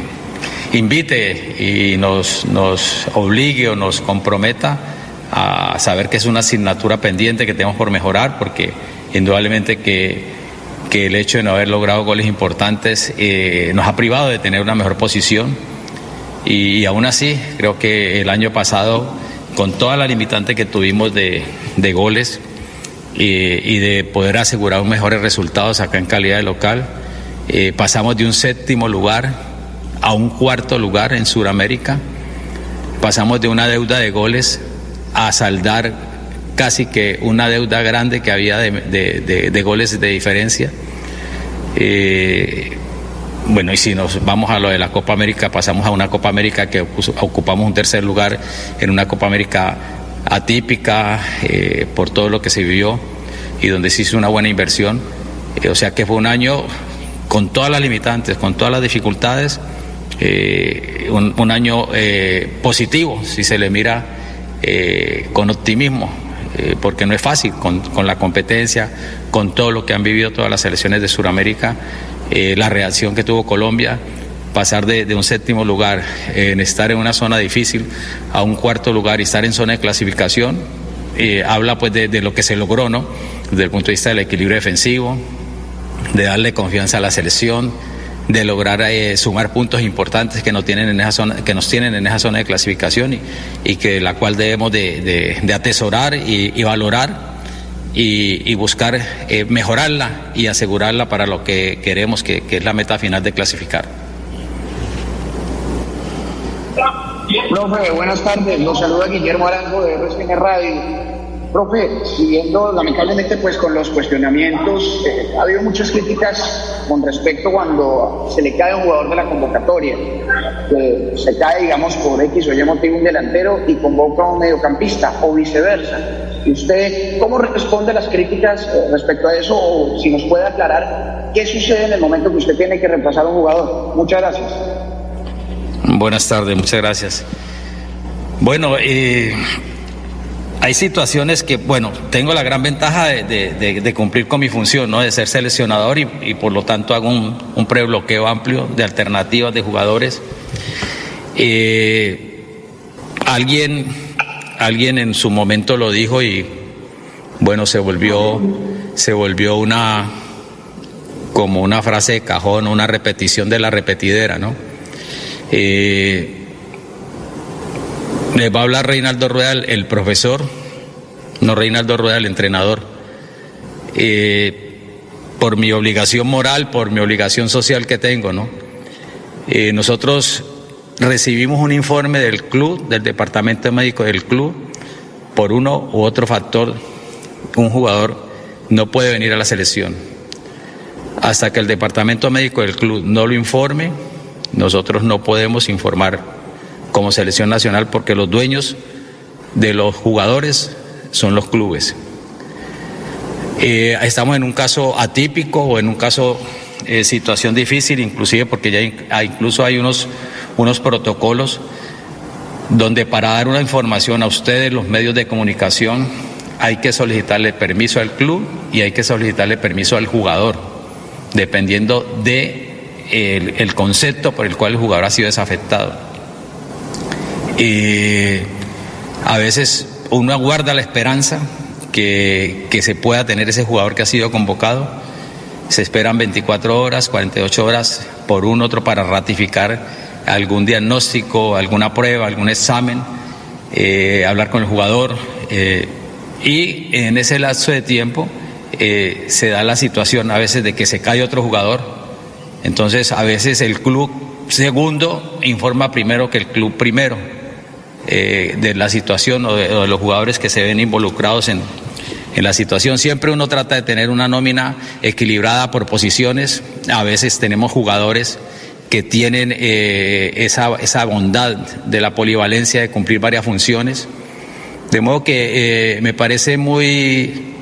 invite y nos, nos obligue o nos comprometa a saber que es una asignatura pendiente que tenemos por mejorar, porque indudablemente que, que el hecho de no haber logrado goles importantes eh, nos ha privado de tener una mejor posición. Y, y, aún así, creo que el año pasado, con toda la limitante que tuvimos de, de goles y, y de poder asegurar mejores resultados acá en calidad de local, eh, pasamos de un séptimo lugar a un cuarto lugar en Sudamérica. Pasamos de una deuda de goles a saldar casi que una deuda grande que había de, de, de, goles de diferencia. Eh, bueno, y si nos vamos a lo de la Copa América, pasamos a una Copa América que ocupamos un tercer lugar en una Copa América atípica eh, por todo lo que se vivió y donde se hizo una buena inversión. Eh, o sea que fue un año con todas las limitantes, con todas las dificultades, eh, un, año eh, positivo si se le mira eh, con optimismo, porque no es fácil con, la competencia, con todo lo que han vivido todas las selecciones de Sudamérica, la reacción que tuvo Colombia, pasar de, de, un séptimo lugar en estar en una zona difícil a un cuarto lugar y estar en zona de clasificación, habla pues de, de lo que se logró, ¿no? Desde el punto de vista del equilibrio defensivo, de darle confianza a la selección, de lograr eh, sumar puntos importantes que nos tienen en esa zona, que nos tienen en esa zona de clasificación y, que la cual debemos de, atesorar y, valorar y, buscar eh, mejorarla y asegurarla para lo que queremos, que, es la meta final de clasificar. Buenas tardes. Los saluda Guillermo Arango de Radio. Profe, siguiendo lamentablemente pues con los cuestionamientos, eh, ha habido muchas críticas con respecto cuando se le cae a un jugador de la convocatoria, que se cae digamos por X o Y motivo un delantero y convoca a un mediocampista o viceversa. ¿Y usted cómo responde a las críticas eh, respecto a eso o si nos puede aclarar qué sucede en el momento que usted tiene que reemplazar a un jugador? Muchas gracias. Buenas tardes, muchas gracias. Bueno, eh, hay situaciones que, bueno, tengo la gran ventaja de, cumplir con mi función, ¿no? De ser seleccionador y, por lo tanto hago un, un prebloqueo amplio de alternativas de jugadores. Eh, alguien, alguien en su momento lo dijo y, bueno, se volvió, se volvió una, como una frase de cajón, una repetición de la repetidera, ¿no? Eh, les va a hablar Reinaldo Rueda, el- profesor, no Reinaldo Rueda, el entrenador. Eh, por mi obligación moral, por mi obligación social que tengo, ¿no? Eh, nosotros recibimos un informe del club, del departamento médico del club, por uno u otro factor, un jugador no puede venir a la selección. Hasta que el departamento médico del club no lo informe, nosotros no podemos informar como selección nacional porque los dueños de los jugadores son los clubes. Eh, estamos en un caso atípico o en un caso eh, situación difícil, inclusive porque ya incluso hay unos, unos protocolos donde para dar una información a ustedes, los medios de comunicación, hay que solicitarle permiso al club y hay que solicitarle permiso al jugador, dependiendo de el concepto por el cual el jugador ha sido desafectado. Eh, a veces uno aguarda la esperanza que, que se pueda tener ese jugador que ha sido convocado. Se esperan 24 horas, 48 horas por un otro para ratificar algún diagnóstico, alguna prueba, algún examen, eh, hablar con el jugador. eh, y en ese lapso de tiempo eh, se da la situación a veces de que se cae otro jugador. Entonces a veces el club segundo informa primero que el club primero eh, de la situación o de, los jugadores que se ven involucrados en, en la situación. Siempre uno trata de tener una nómina equilibrada por posiciones. A veces tenemos jugadores que tienen eh, esa, esa bondad de la polivalencia de cumplir varias funciones. De modo que eh, me parece muy,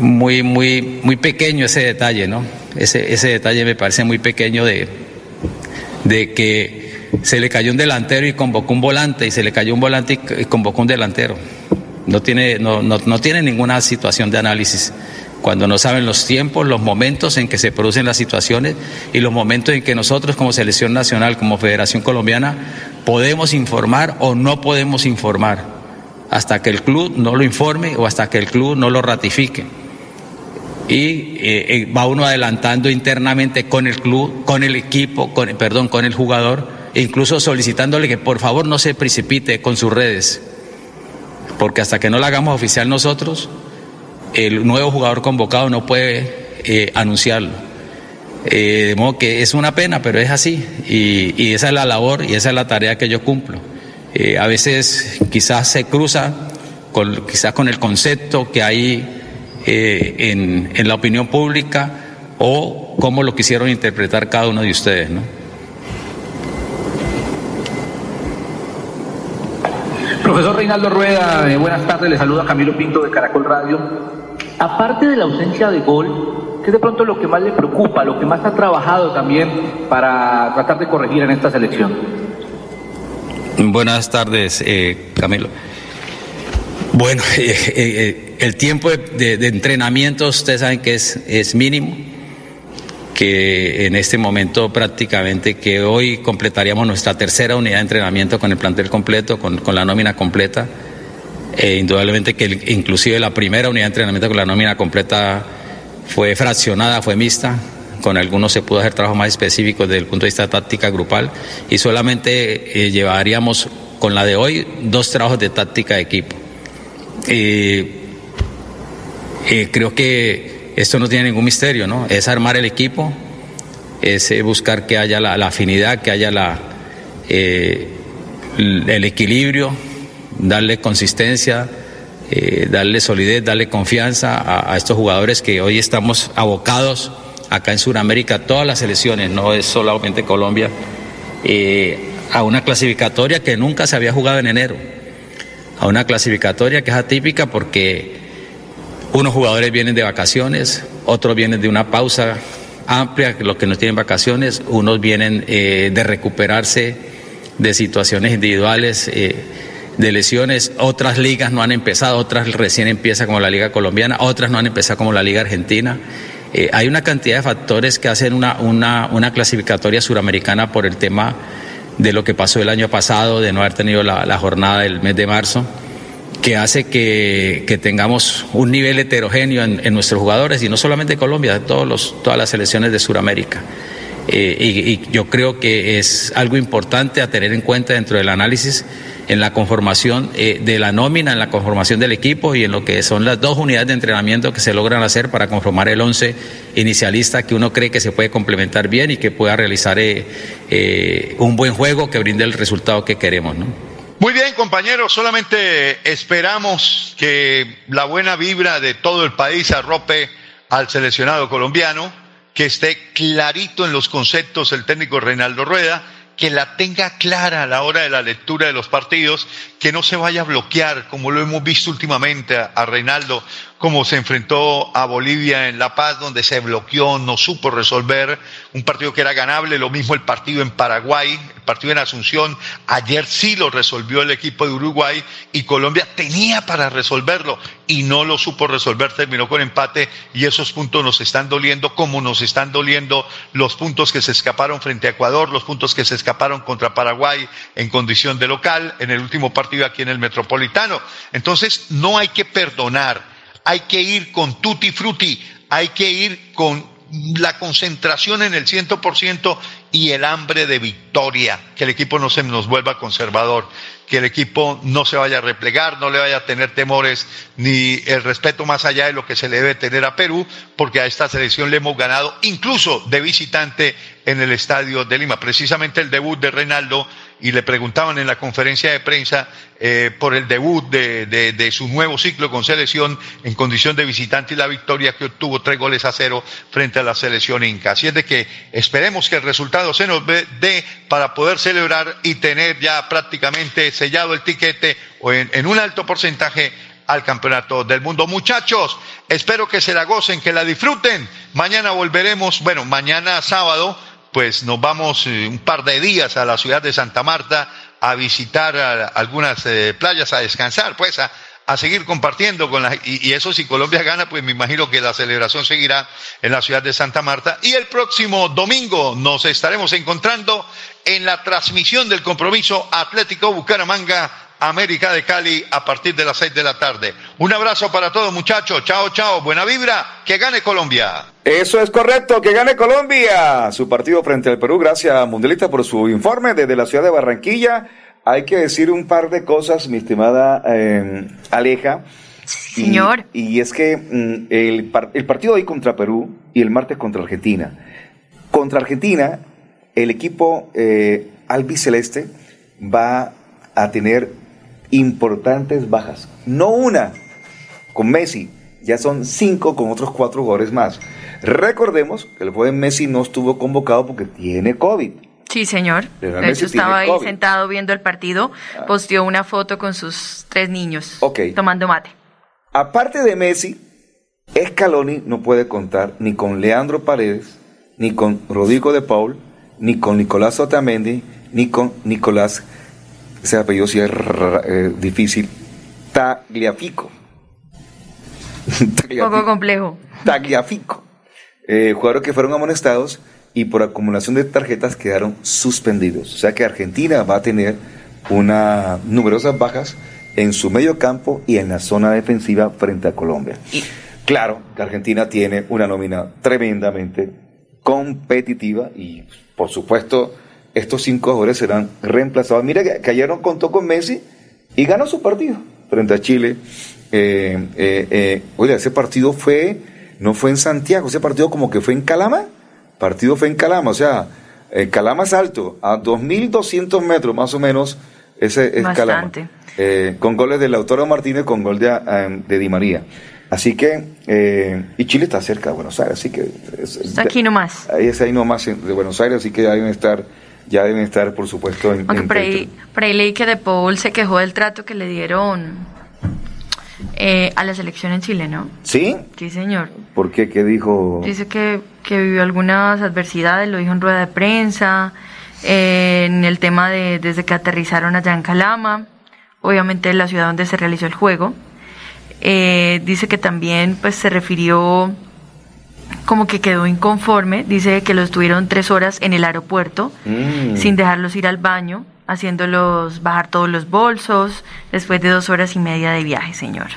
muy, muy, muy pequeño ese detalle, ¿no? Ese, ese detalle me parece muy pequeño de, de que se le cayó un delantero y convocó un volante, y se le cayó un volante y convocó un delantero. No tiene, no, no, no tiene ninguna situación de análisis. Cuando no saben los tiempos, los momentos en que se producen las situaciones y los momentos en que nosotros como selección nacional, como Federación Colombiana, podemos informar o no podemos informar hasta que el club no lo informe o hasta que el club no lo ratifique. Y eh, eh, va uno adelantando internamente con el club, con el equipo, con, perdón, con el jugador, incluso solicitándole que por favor no se precipite con sus redes, porque hasta que no la hagamos oficial nosotros, el nuevo jugador convocado no puede eh, anunciarlo. Eh, de modo que es una pena, pero es así. Y, esa es la labor y esa es la tarea que yo cumplo. Eh, a veces quizás se cruza con, quizás con el concepto que hay eh, en, en la opinión pública o cómo lo quisieron interpretar cada uno de ustedes. ¿no? Profesor Reinaldo Rueda, eh, buenas tardes, le saluda Camilo Pinto de Caracol Radio. Aparte de la ausencia de gol, ¿qué es de pronto lo que más le preocupa, lo que más ha trabajado también para tratar de corregir en esta selección? Buenas tardes, eh, Camilo. Bueno, eh, eh, el tiempo de, de- entrenamiento, ustedes saben que es mínimo, que en este momento prácticamente que hoy completaríamos nuestra tercera unidad de entrenamiento con el plantel completo, con, con la nómina completa. Eh, indudablemente que el- inclusive la primera unidad de entrenamiento con la nómina completa fue fraccionada, fue mixta, con algunos se pudo hacer trabajo más específico desde el punto de vista táctica grupal y solamente eh, llevaríamos con la de hoy dos trabajos de táctica de equipo. Eh, eh, creo que esto no tiene ningún misterio, ¿no? Es armar el equipo, es eh, buscar que haya la, la afinidad, que haya la, eh, el equilibrio, darle consistencia, eh, darle solidez, darle confianza a, a estos jugadores que hoy estamos abocados acá en Sudamérica, todas las selecciones, no es solamente Colombia, a una clasificatoria que nunca se había jugado en enero, a una clasificatoria que es atípica porque unos jugadores vienen de vacaciones, otros vienen de una pausa amplia, los que no tienen vacaciones, unos vienen eh, de recuperarse de situaciones individuales, eh, de lesiones, otras ligas no han empezado, otras recién empieza como la liga colombiana, otras no han empezado como la liga argentina. Eh, hay una cantidad de factores que hacen una, una, una, clasificatoria suramericana por el tema de lo que pasó el año pasado, de no haber tenido la, la jornada del mes de marzo, que hace que, tengamos un nivel heterogéneo en, nuestros jugadores, y no solamente Colombia, de todos los, todas las selecciones de Sudamérica. Eh, y, yo creo que es algo importante a tener en cuenta dentro del análisis en la conformación eh, de la nómina, en la conformación del equipo y en lo que son las dos unidades de entrenamiento que se logran hacer para conformar el once inicialista que uno cree que se puede complementar bien y que pueda realizar eh, un buen juego que brinde el resultado que queremos. ¿no? Muy bien, compañeros, solamente esperamos que la buena vibra de todo el país arrope al seleccionado colombiano, que esté clarito en los conceptos el técnico Reinaldo Rueda que la tenga clara a la hora de la lectura de los partidos, que no se vaya a bloquear, como lo hemos visto últimamente a, a Reinaldo, como se enfrentó a Bolivia en La Paz, donde se bloqueó, no supo resolver un partido que era ganable, lo mismo el partido en Paraguay, el partido en Asunción, ayer sí lo resolvió el equipo de Uruguay y Colombia tenía para resolverlo y no lo supo resolver, terminó con empate y esos puntos nos están doliendo como nos están doliendo los puntos que se escaparon frente a Ecuador, los puntos que se escaparon contra Paraguay en condición de local, en el último partido aquí en el Metropolitano. Entonces, no hay que perdonar hay que ir con tutti frutti, hay que ir con la concentración en el ciento por ciento y el hambre de victoria, que el equipo no se nos vuelva conservador, que el equipo no se vaya a replegar, no le vaya a tener temores ni el respeto más allá de lo que se le debe tener a Perú, porque a esta selección le hemos ganado incluso de visitante en el estadio de Lima. Precisamente el debut de Reinaldo y le preguntaban en la conferencia de prensa eh, por el debut de, de, su nuevo ciclo con selección en condición de visitante y la victoria que obtuvo tres goles a cero frente a la selección inca. Así es de que esperemos que el resultado se nos dé para poder celebrar y tener ya prácticamente sellado el tiquete o en un alto porcentaje al campeonato del mundo. Muchachos, espero que se la gocen, que la disfruten. Mañana volveremos, bueno, mañana sábado pues nos vamos eh, un par de días a la ciudad de Santa Marta a visitar algunas eh, playas, a descansar, pues a, a seguir compartiendo con la, y, y, eso si Colombia gana, pues me imagino que la celebración seguirá en la ciudad de Santa Marta. Y el próximo domingo nos estaremos encontrando en la transmisión del compromiso Atlético Bucaramanga América de Cali a partir de las seis de la tarde. Un abrazo para todos muchachos, chao, chao, buena vibra, que gane Colombia. Eso es correcto, que gane Colombia. Su partido frente al Perú, gracias Mundialista por su informe desde la ciudad de Barranquilla. Hay que decir un par de cosas, mi estimada eh, Aleja. Señor. Y, y es que mm, el, par el partido hoy contra Perú y el martes contra Argentina. Contra Argentina, el equipo eh, albiceleste va a tener importantes bajas. No una con Messi, ya son cinco con otros cuatro jugadores más. Recordemos que el joven Messi no estuvo convocado porque tiene COVID. Sí, señor. De hecho, estaba ahí COVID. sentado viendo el partido, ah. posteó una foto con sus tres niños okay. tomando mate. Aparte de Messi, Scaloni no puede contar ni con Leandro Paredes, ni con Rodrigo de Paul, ni con Nicolás Otamendi, ni con Nicolás ese apellido sí es eh, difícil, Tagliafico. Tagliafico. Poco complejo. Tagliafico. Eh, jugadores que fueron amonestados y por acumulación de tarjetas quedaron suspendidos. O sea que Argentina va a tener una numerosas bajas en su medio campo y en la zona defensiva frente a Colombia. Y claro que Argentina tiene una nómina tremendamente competitiva y por supuesto estos cinco jugadores serán reemplazados. Mira que, que, ayer no contó con Messi y ganó su partido frente a Chile. Eh, eh, eh, oye, ese partido fue, no fue en Santiago, ese partido como que fue en Calama. Partido fue en Calama, o sea, Calama es alto, a 2.200 metros más o menos Ese es Calama. Bastante. Con goles de Lautaro Martínez, con gol de, de Di María. Así que, eh, y Chile está cerca de Buenos Aires, así que... es- aquí nomás. Ahí es ahí nomás de Buenos Aires, así que ya deben estar, ya deben estar, por supuesto, en, Aunque por ahí, por ahí leí que De Paul se quejó del trato que le dieron eh, a la selección en Chile, ¿no? ¿Sí? Sí, señor. ¿Por qué? ¿Qué dijo? Dice que, que vivió algunas adversidades, lo dijo en rueda de prensa, eh, en el tema de desde que aterrizaron allá en Calama, obviamente la ciudad donde se realizó el juego. Eh, dice que también pues se refirió como que quedó inconforme, dice que los tuvieron tres horas en el aeropuerto Mm. sin dejarlos ir al baño, haciéndolos bajar todos los bolsos, después de dos horas y media de viaje, señor.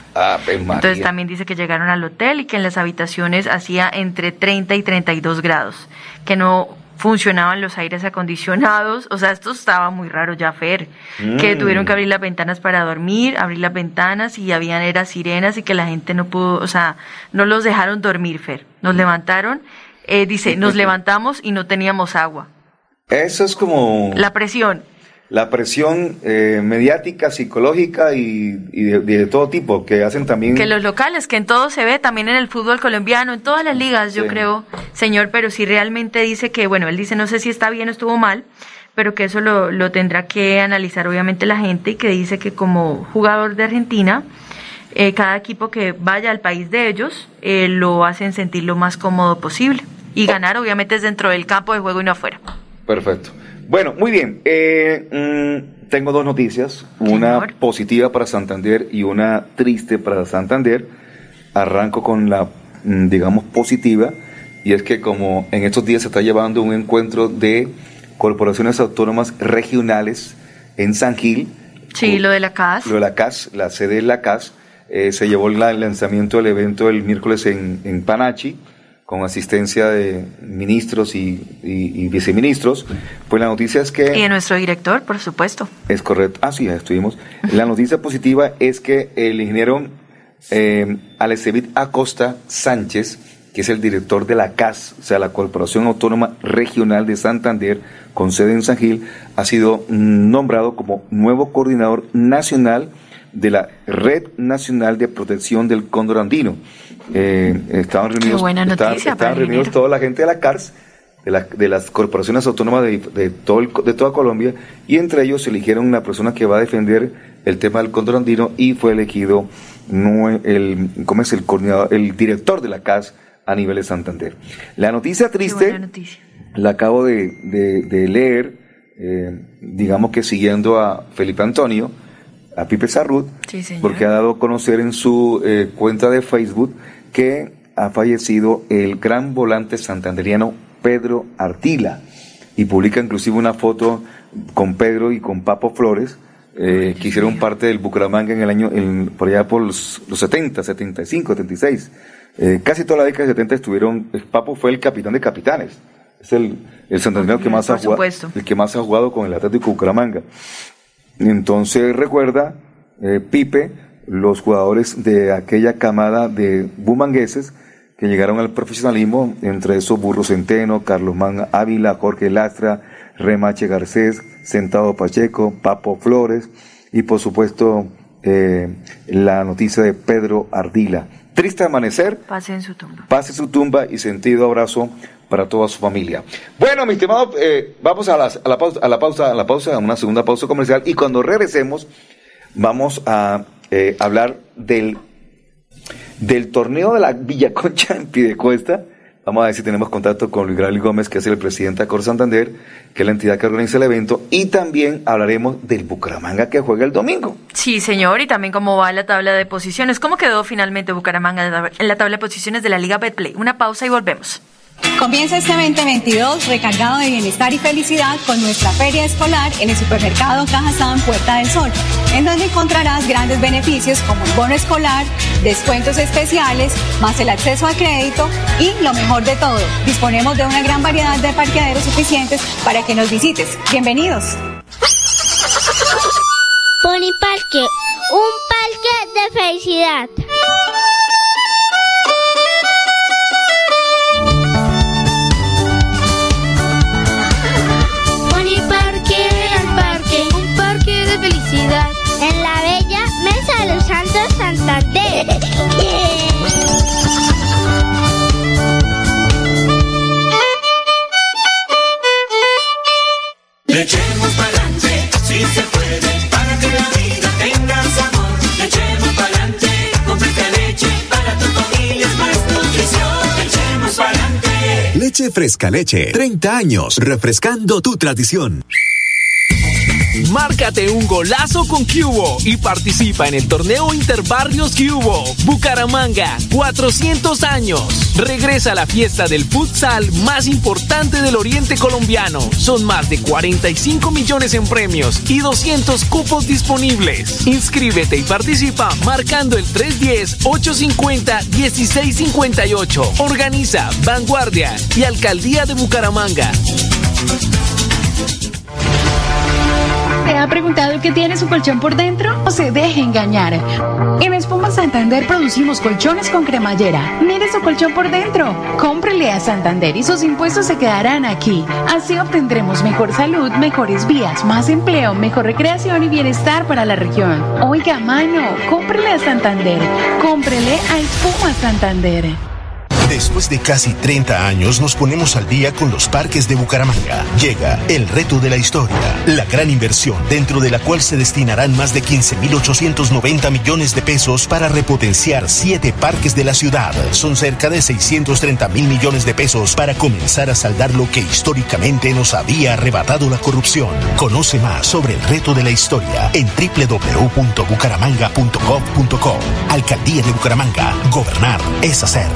María. Entonces también dice que llegaron al hotel y que en las habitaciones hacía entre 30 y 32 grados, que no funcionaban los aires acondicionados, o sea, esto estaba muy raro ya, Fer, que Mm. tuvieron que abrir las ventanas para dormir, abrir las ventanas y habían eras sirenas y que la gente no pudo, o sea, no los dejaron dormir, Fer, nos levantaron, eh, dice, nos levantamos y no teníamos agua, Eso es como la presión, la presión eh, mediática, psicológica y, y de, de todo tipo que hacen también. Que los locales, que en todo se ve, también en el fútbol colombiano, en todas las ligas, yo Sí. creo, señor, pero si realmente dice que, bueno, él dice, no sé si está bien o estuvo mal, pero que eso lo, lo tendrá que analizar obviamente la gente y que dice que como jugador de Argentina, eh, cada equipo que vaya al país de ellos eh, lo hacen sentir lo más cómodo posible. Y ganar obviamente es dentro del campo de juego y no afuera. Perfecto. Bueno, muy bien. Eh, mm, tengo dos noticias, una positiva para Santander y una triste para Santander. Arranco con la, mm, digamos, positiva, y es que como en estos días se está llevando un encuentro de corporaciones autónomas regionales en San Gil, Sí, lo de la CAS. lo de la CAS, la sede de la CAS, eh, se llevó el lanzamiento del evento el miércoles en, en Panachi, con asistencia de ministros y, y- y viceministros. Pues la noticia es que... Y de nuestro director, por supuesto. Es correcto. Ah, sí, ya estuvimos. La noticia positiva es que el ingeniero eh, Alecevit Acosta Sánchez, que es el director de la CAS, o sea, la Corporación Autónoma Regional de Santander, con sede en San Gil, ha sido nombrado como nuevo coordinador nacional de la Red Nacional de Protección del Cóndor Andino. Eh, estaban reunidos, buena estaban- reunidos toda la gente de la CARS, de, la- de las corporaciones autónomas de, de todo el- de toda Colombia, y entre ellos eligieron una persona que va a defender el tema del cóndor andino y fue elegido nue- el, ¿cómo es? el, coordinador, el director de la CAS a nivel de Santander. La noticia triste noticia. la acabo de, de- de leer, eh, digamos que siguiendo a Felipe Antonio, a Pipe Sarrut, Sí, porque ha dado a conocer en su eh, cuenta de Facebook que ha fallecido el gran volante santanderiano Pedro Artila y publica inclusive una foto con Pedro y con Papo Flores eh, que hicieron parte del Bucaramanga en el año en- por allá por los, los 70, 75, 76. Eh, casi toda la década de 70 estuvieron, eh, Papo fue el capitán de capitanes. Es el, el santandereano que más ha jugado, el que más ha jugado con el Atlético Bucaramanga. Entonces recuerda, eh, Pipe, los jugadores de aquella camada de bumangueses que llegaron al profesionalismo, entre esos Burro Centeno, Carlos Man Ávila, Jorge Lastra, Remache Garcés, Sentado Pacheco, Papo Flores y por supuesto eh, la noticia de Pedro Ardila. Triste amanecer, Pase en su tumba. pase su tumba y sentido abrazo para toda su familia. Bueno, mi estimado, eh, vamos a, las- a la pausa, a la pausa, a la pausa, a una segunda pausa comercial y cuando regresemos vamos a eh, hablar del del torneo de la Villaconcha en Pidecuesta. Vamos a ver si tenemos contacto con Luis Gabriel Gómez, que es el presidente de Cor Santander, que es la entidad que organiza el evento, y también hablaremos del Bucaramanga que juega el domingo. Sí, señor, y también cómo va la tabla de posiciones. ¿Cómo quedó finalmente Bucaramanga en la tabla de posiciones de la Liga Betplay? Una pausa y volvemos. Comienza este 2022 recargado de bienestar y felicidad con nuestra feria escolar en el supermercado Cajazán Puerta del Sol, en donde encontrarás grandes beneficios como el bono escolar, descuentos especiales, más el acceso a crédito y lo mejor de todo, disponemos de una gran variedad de parqueaderos suficientes para que nos visites. Bienvenidos. Pony Parque, un parque de felicidad. En la bella Mesa de los Santos Santander. Le echemos pa'lante, si se puede, para que la vida tenga sabor. Le echemos pa'lante, con fresca leche, para tu familia es más nutrición. Le echemos pa'lante. Leche fresca leche, 30 años, refrescando tu tradición. Márcate un golazo con Cubo y participa en el torneo Interbarrios Cubo. Bucaramanga, 400 años. Regresa a la fiesta del futsal más importante del oriente colombiano. Son más de 45 millones en premios y 200 cupos disponibles. Inscríbete y participa marcando el 310-850-1658. Organiza Vanguardia y Alcaldía de Bucaramanga. ¿Se ha preguntado qué tiene su colchón por dentro? O se deje engañar. En Espuma Santander producimos colchones con cremallera. Mire su colchón por dentro. Cómprele a Santander y sus impuestos se quedarán aquí. Así obtendremos mejor salud, mejores vías, más empleo, mejor recreación y bienestar para la región. Oiga, mano, cómprele a Santander. Cómprele a Espuma Santander. Después de casi 30 años nos ponemos al día con los parques de Bucaramanga. Llega el reto de la historia, la gran inversión dentro de la cual se destinarán más de 15.890 millones de pesos para repotenciar siete parques de la ciudad. Son cerca de 630 mil millones de pesos para comenzar a saldar lo que históricamente nos había arrebatado la corrupción. Conoce más sobre el reto de la historia en www.bucaramanga.gov.co. Alcaldía de Bucaramanga. Gobernar es hacer.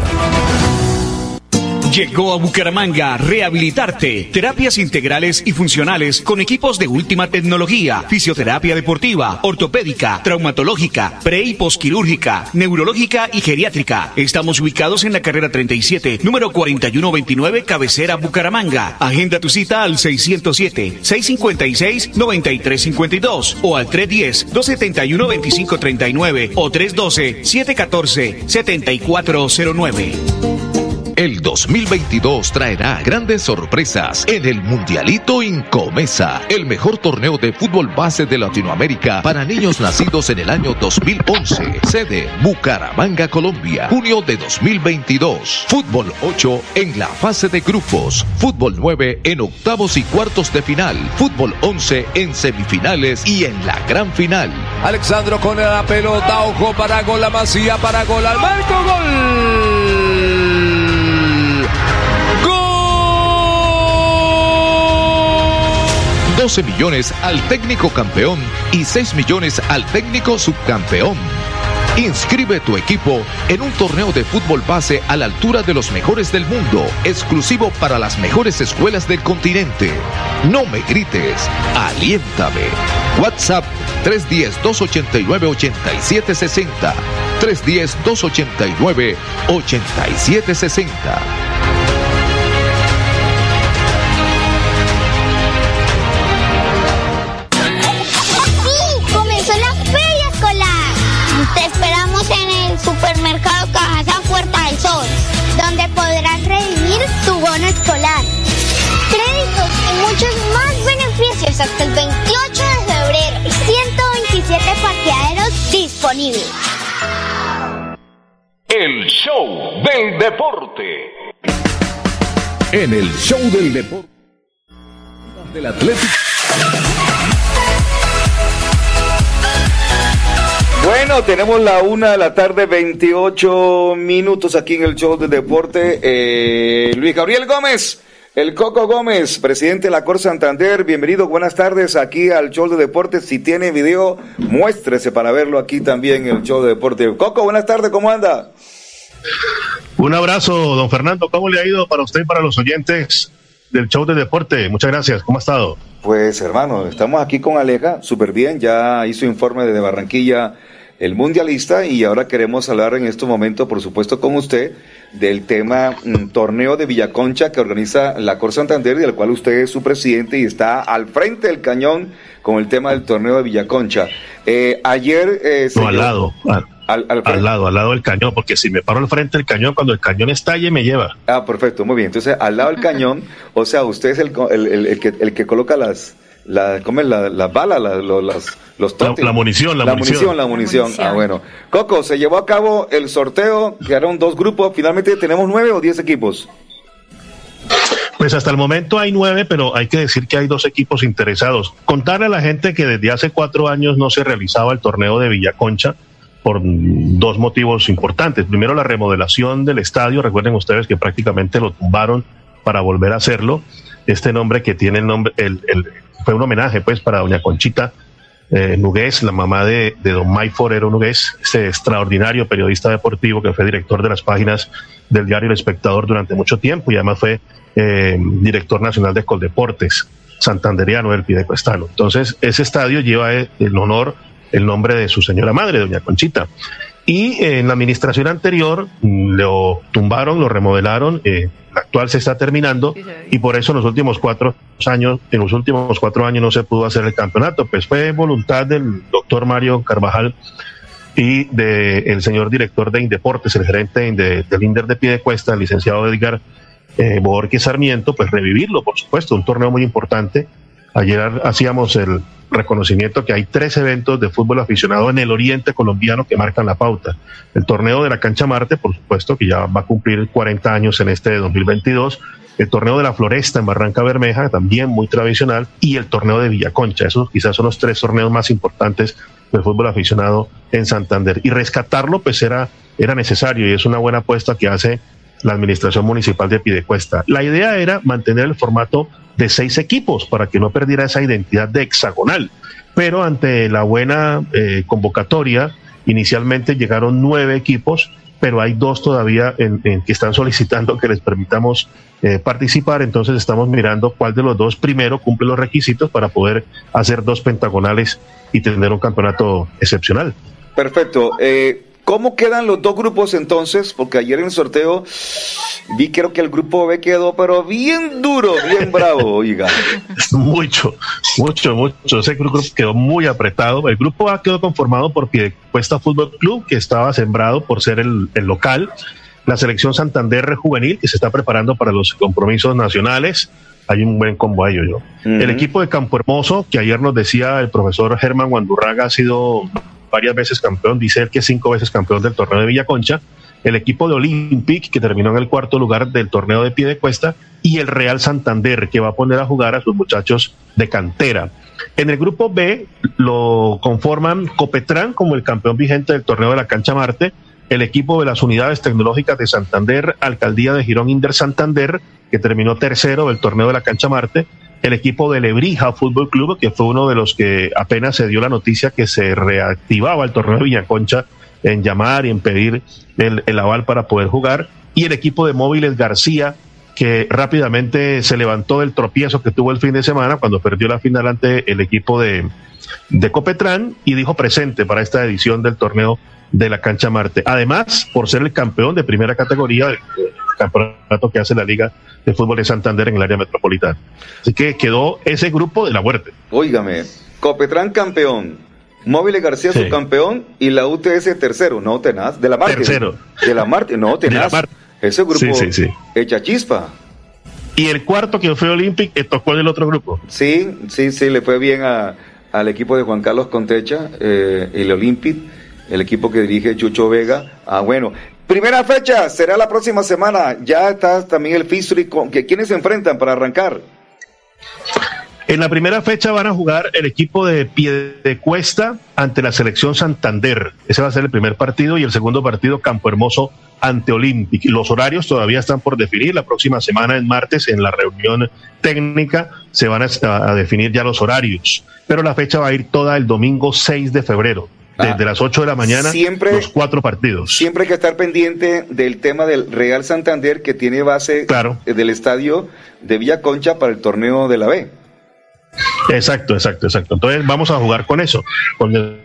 Llegó a Bucaramanga Rehabilitarte. Terapias integrales y funcionales con equipos de última tecnología, fisioterapia deportiva, ortopédica, traumatológica, pre y posquirúrgica, neurológica y geriátrica. Estamos ubicados en la carrera 37, número 4129, cabecera Bucaramanga. Agenda tu cita al 607-656-9352 o al 310-271-2539 o 312-714-7409. El 2022 traerá grandes sorpresas en el Mundialito Incomesa, el mejor torneo de fútbol base de Latinoamérica para niños nacidos en el año 2011. Sede Bucaramanga, Colombia, junio de 2022. Fútbol 8 en la fase de grupos. Fútbol 9 en octavos y cuartos de final. Fútbol 11 en semifinales y en la gran final. Alexandro con la pelota, ojo para gol, la para gol, al marco, gol. 12 millones al técnico campeón y 6 millones al técnico subcampeón. Inscribe tu equipo en un torneo de fútbol base a la altura de los mejores del mundo, exclusivo para las mejores escuelas del continente. No me grites, aliéntame. WhatsApp 310-289-8760. 310-289-8760. En el show del deporte del Atlético. Bueno, tenemos la una de la tarde, 28 minutos aquí en el show de deporte. Eh, Luis Gabriel Gómez, el Coco Gómez, presidente de la Cor Santander. Bienvenido, buenas tardes aquí al show de deporte. Si tiene video, muéstrese para verlo aquí también en el show de deporte. Coco, buenas tardes, ¿cómo anda? Un abrazo, don Fernando. ¿Cómo le ha ido para usted y para los oyentes del show de deporte? Muchas gracias. ¿Cómo ha estado? Pues hermano, estamos aquí con Aleja, súper bien, ya hizo informe de Barranquilla el mundialista y ahora queremos hablar en este momento, por supuesto, con usted del tema mm, torneo de Villaconcha que organiza la Cor Santander y del cual usted es su presidente y está al frente del cañón con el tema del torneo de Villaconcha. Eh, ayer... Eh, No, al dio- lado. Al, al, al al lado, al lado del cañón, porque si me paro al frente del cañón, cuando el cañón estalle, me lleva. Ah, perfecto, muy bien. Entonces, al lado del cañón, o sea, usted es el, el, el- el que, el que coloca las, la, ¿cómo es? La- las balas, la- lo- las, los La- munición, la munición. la munición. La munición. Ah, bueno. Coco, se llevó a cabo el sorteo, quedaron dos grupos, finalmente tenemos nueve o diez equipos. Pues Pues hasta el momento hay nueve, pero hay que decir que hay dos equipos interesados. Contarle a la gente que desde hace cuatro años no se realizaba el torneo de Villaconcha por dos motivos importantes. Primero, la remodelación del estadio. Recuerden ustedes que prácticamente lo tumbaron para volver a hacerlo. Este nombre que tiene el nombre, el, el, fue un homenaje pues para doña Conchita eh, Nugués, la mamá de, de don Mike Forero Nugués, ese extraordinario periodista deportivo que fue director de las páginas del diario El Espectador durante mucho tiempo y además fue eh, director nacional de Coldeportes, santanderiano del Pidecuestano. Entonces, ese estadio lleva eh, el honor, el nombre de su señora madre, doña Conchita. Y en la administración anterior mm, lo tumbaron, lo remodelaron, eh, la actual se está terminando y por eso en los últimos cuatro años, en los últimos cuatro años no se pudo hacer el campeonato. Pues fue voluntad del doctor Mario Carvajal y del señor director de Indeportes, el gerente de, del Inder de Piedecuesta, el licenciado Edgar eh, Borges Sarmiento, pues revivirlo, por supuesto, un torneo muy importante. Ayer hacíamos el reconocimiento que hay tres eventos de fútbol aficionado en el oriente colombiano que marcan la pauta. El torneo de la Cancha Marte, por supuesto, que ya va a cumplir 40 años en este de 2022. El torneo de la Floresta en Barranca Bermeja, también muy tradicional. Y el torneo de Villaconcha. Esos quizás son los tres torneos más importantes del fútbol aficionado en Santander. Y rescatarlo, pues era, era necesario y es una buena apuesta que hace la administración municipal de Pidecuesta. La idea era mantener el formato de seis equipos para que no perdiera esa identidad de hexagonal. Pero ante la buena eh, convocatoria, inicialmente llegaron nueve equipos, pero hay dos todavía en, que están solicitando que les permitamos eh, participar. Entonces estamos mirando cuál de los dos primero cumple los requisitos para poder hacer dos pentagonales y tener un campeonato excepcional. Perfecto. Eh, ¿Cómo quedan los dos grupos entonces? Porque ayer en el sorteo vi creo que el grupo B quedó pero bien duro, bien bravo, oiga. Mucho, mucho, mucho. Ese grupo quedó muy apretado. El grupo A quedó conformado por Piedecuesta Fútbol Club, que estaba sembrado por ser el, el local. La selección Santander Juvenil, que se está preparando para los compromisos nacionales. Hay un buen combo a ello, yo. Uh -huh. El equipo de Campo Hermoso, que ayer nos decía el profesor Germán Guandurraga, ha sido varias veces campeón, dice él que cinco veces campeón del torneo de Villaconcha, el equipo de Olympic, que terminó en el cuarto lugar del torneo de pie de cuesta, y el Real Santander, que va a poner a jugar a sus muchachos de cantera. En el grupo B lo conforman Copetrán como el campeón vigente del torneo de la Cancha Marte, el equipo de las unidades tecnológicas de Santander, Alcaldía de Girón Inder Santander, que terminó tercero del torneo de la Cancha Marte, el equipo de Lebrija Fútbol Club, que fue uno de los que apenas se dio la noticia que se reactivaba el torneo de Villaconcha en llamar y en pedir el, el aval para poder jugar, y el equipo de Móviles García, que rápidamente se levantó del tropiezo que tuvo el fin de semana cuando perdió la final ante el equipo de, de Copetrán y dijo presente para esta edición del torneo de la cancha Marte. Además, por ser el campeón de primera categoría, campeonato que hace la Liga de Fútbol de Santander en el área metropolitana. Así que quedó ese grupo de la muerte. Óigame, Copetrán campeón, Móviles García sí. subcampeón y la UTS tercero, no tenaz, de la Marte. Tercero. De la Marte, no tenaz. Marte. Ese grupo sí, sí, sí. echa chispa. Y el cuarto que fue Olympic eh, tocó del otro grupo. Sí, sí, sí, le fue bien a, al equipo de Juan Carlos Contecha, eh, el Olympic, el equipo que dirige Chucho Vega. Ah, bueno. Primera fecha, será la próxima semana. Ya está también el. Con, que, ¿Quiénes se enfrentan para arrancar? En la primera fecha van a jugar el equipo de Piedecuesta ante la selección Santander. Ese va a ser el primer partido y el segundo partido Campo Hermoso ante Olympic. Los horarios todavía están por definir. La próxima semana, en martes, en la reunión técnica, se van a, a definir ya los horarios. Pero la fecha va a ir toda el domingo 6 de febrero. Desde ah, las 8 de la mañana, siempre, los cuatro partidos. Siempre hay que estar pendiente del tema del Real Santander, que tiene base claro. del estadio de Villa Concha para el torneo de la B. Exacto, exacto, exacto. Entonces vamos a jugar con eso. Porque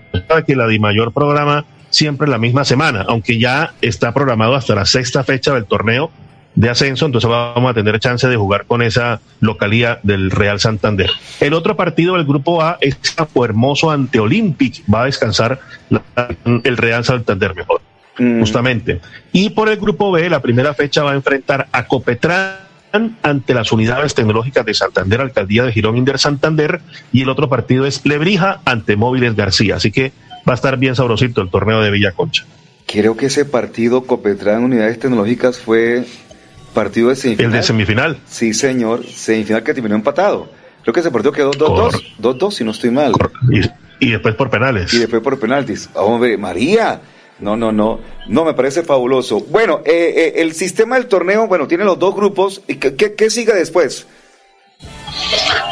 que la DIMAYOR programa siempre la misma semana, aunque ya está programado hasta la sexta fecha del torneo de ascenso, entonces vamos a tener chance de jugar con esa localía del Real Santander. El otro partido del grupo A es Campo Hermoso ante Olympic, va a descansar la, el Real Santander mejor, mm. justamente. Y por el grupo B, la primera fecha va a enfrentar a Copetrán ante las unidades tecnológicas de Santander, Alcaldía de Girón Inder Santander, y el otro partido es Lebrija ante Móviles García. Así que va a estar bien sabrosito el torneo de Villa Concha. Creo que ese partido Copetrán Unidades Tecnológicas fue Partido de semifinal. El de semifinal. Sí, señor. Semifinal que terminó empatado. Creo que ese partido quedó 2-2. 2-2, si no estoy mal. Y, y, después por penales. Y después por penaltis. Hombre, María. No, no, no. No, me parece fabuloso. Bueno, eh, eh, el sistema del torneo, bueno, tiene los dos grupos. ¿Y qué, qué, qué sigue después?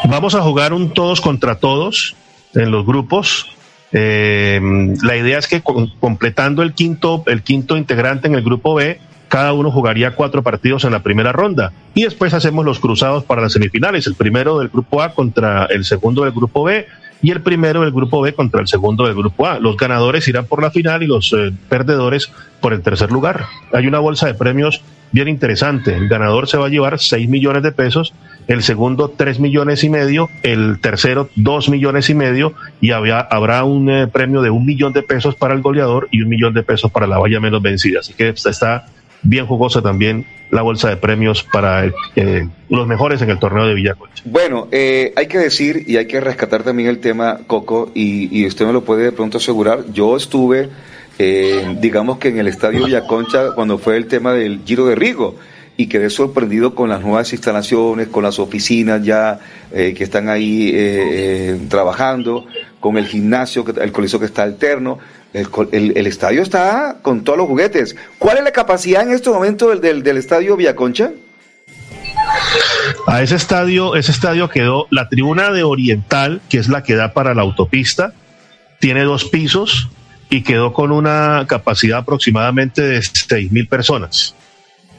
Vamos a jugar un todos contra todos en los grupos. Eh, la idea es que con, completando el quinto, el quinto integrante en el grupo B, cada uno jugaría cuatro partidos en la primera ronda y después hacemos los cruzados para las semifinales, el primero del grupo A contra el segundo del grupo B y el primero del grupo B contra el segundo del grupo A. Los ganadores irán por la final y los eh, perdedores por el tercer lugar. Hay una bolsa de premios bien interesante. El ganador se va a llevar 6 millones de pesos, el segundo 3 millones y medio, el tercero 2 millones y medio y habrá un eh, premio de un millón de pesos para el goleador y un millón de pesos para la valla menos vencida. Así que está bien jugosa también la bolsa de premios para eh, los mejores en el torneo de Villaconcha. Bueno, eh, hay que decir y hay que rescatar también el tema, Coco, y, y usted me lo puede de pronto asegurar. Yo estuve, eh, digamos que en el estadio Villaconcha cuando fue el tema del Giro de Rigo y quedé sorprendido con las nuevas instalaciones, con las oficinas ya eh, que están ahí eh, eh, trabajando, con el gimnasio, el coliseo que está alterno. El, el, el, estadio está con todos los juguetes. ¿Cuál es la capacidad en este momento del, del, estadio Villaconcha? A ese estadio, ese estadio quedó la tribuna de Oriental, que es la que da para la autopista, tiene dos pisos y quedó con una capacidad aproximadamente de seis mil personas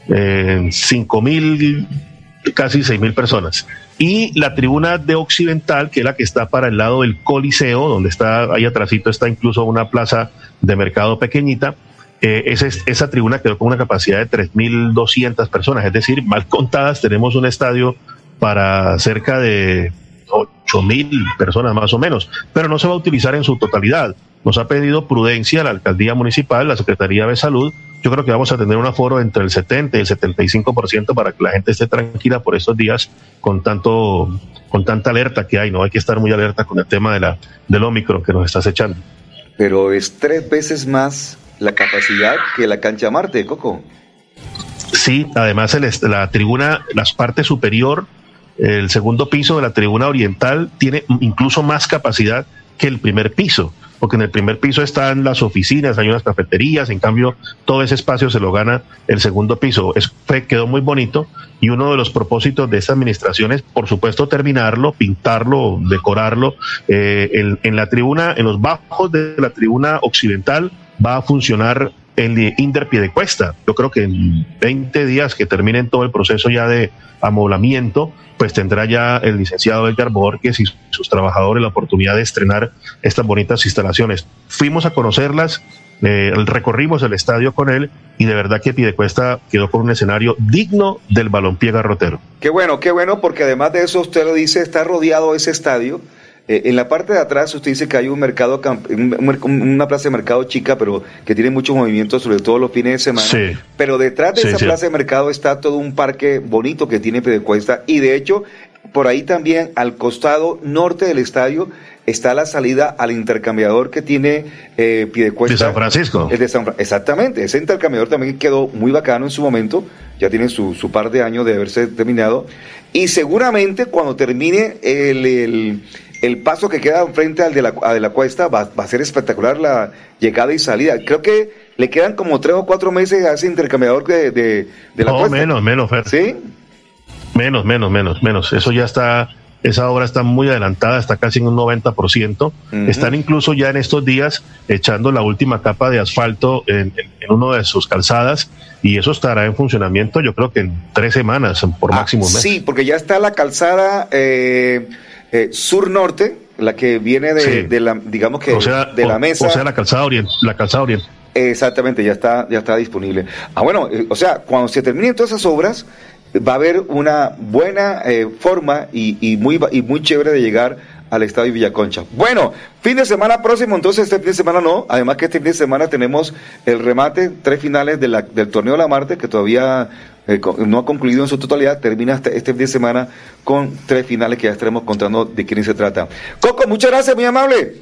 eh, cinco mil, casi seis mil personas. Y la tribuna de Occidental, que es la que está para el lado del Coliseo, donde está ahí atrásito está incluso una plaza de mercado pequeñita. Eh, esa, esa tribuna quedó con una capacidad de 3.200 personas, es decir, mal contadas, tenemos un estadio para cerca de ocho mil personas más o menos, pero no se va a utilizar en su totalidad. Nos ha pedido prudencia la alcaldía municipal, la Secretaría de Salud. Yo creo que vamos a tener un aforo entre el 70 y el 75% para que la gente esté tranquila por estos días con tanto con tanta alerta que hay, no hay que estar muy alerta con el tema de la del Omicron que nos estás echando. Pero es tres veces más la capacidad que la cancha Marte, Coco. Sí, además el, la tribuna, las partes superior el segundo piso de la tribuna oriental tiene incluso más capacidad que el primer piso, porque en el primer piso están las oficinas, hay unas cafeterías, en cambio todo ese espacio se lo gana el segundo piso. Es, quedó muy bonito y uno de los propósitos de esta administración es, por supuesto, terminarlo, pintarlo, decorarlo. Eh, en la tribuna, en los bajos de la tribuna occidental va a funcionar el Inder Piedecuesta. Yo creo que en 20 días que terminen todo el proceso ya de amoblamiento, pues tendrá ya el licenciado Edgar Borges y sus trabajadores la oportunidad de estrenar estas bonitas instalaciones. Fuimos a conocerlas, eh, recorrimos el estadio con él y de verdad que Piedecuesta quedó con un escenario digno del balompié garrotero. Qué bueno, qué bueno, porque además de eso usted lo dice, está rodeado ese estadio eh, en la parte de atrás usted dice que hay un mercado, una plaza de mercado chica, pero que tiene muchos movimientos, sobre todo los fines de semana. Sí. Pero detrás de Sí, esa sí. plaza de mercado está todo un parque bonito que tiene Pedecuesta y de hecho por ahí también al costado norte del estadio está la salida al intercambiador que tiene eh, Piedecuesta. De San Francisco. El de San Fra- Exactamente, ese intercambiador también quedó muy bacano en su momento, ya tiene su, su par de años de haberse terminado, y seguramente cuando termine el, el, el paso que queda frente al de la, al de la cuesta va, va a ser espectacular la llegada y salida. Creo que le quedan como tres o cuatro meses a ese intercambiador de, de, de la No, cuesta. menos, menos, Fer. ¿Sí? Menos, menos, menos, menos. Eso ya está, esa obra está muy adelantada, está casi en un 90%. Están incluso ya en estos días echando la última capa de asfalto en, en- en uno de sus calzadas y eso estará en funcionamiento yo creo que en tres semanas, por máximo un mes. Ah, Sí, porque ya está la calzada eh, eh, sur-norte, la que viene de, Sí. de la, digamos que o sea, de la mesa. O sea, la calzada oriental. La calzada oriental. Exactamente, ya está, ya está disponible. Ah, bueno, eh, o sea, cuando se terminen todas esas obras, va a haber una buena eh, forma y, y muy, y muy chévere de llegar al estadio Villaconcha. Bueno, fin de semana próximo, entonces este fin de semana no, además que este fin de semana tenemos el remate, tres finales de la- del torneo de la Marte, que todavía eh, no ha concluido en su totalidad, termina este, este fin de semana con tres finales que ya estaremos contando de quién se trata. Coco, muchas gracias, muy amable.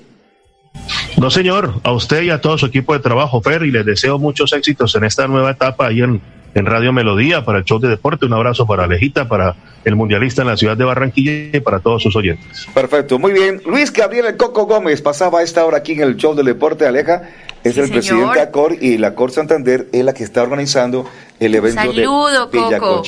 No, señor, a usted y a todo su equipo de trabajo, Fer, y les deseo muchos éxitos en esta nueva etapa ahí en, en Radio Melodía, para el show de deporte. Un abrazo para Alejita, para el mundialista en la ciudad de Barranquilla y para todos sus oyentes. Perfecto, muy bien. Luis Gabriel El Coco Gómez pasaba a esta hora aquí en el show del deporte, Aleja. Es Sí, el señor. presidente de ACOR y la ACOR Santander es la que está organizando el evento Saludo, de Coco.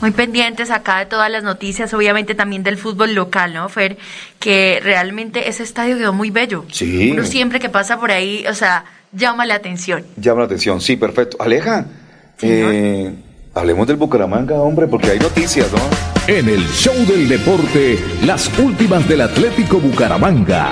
Muy pendientes acá de todas las noticias, obviamente también del fútbol local, ¿no, Fer? Que realmente ese estadio quedó muy bello. Sí. Uno siempre que pasa por ahí, o sea, llama la atención. Llama la atención, sí, perfecto. Aleja, eh, hablemos del Bucaramanga, hombre, porque hay noticias, ¿no? En el show del deporte, las últimas del Atlético Bucaramanga.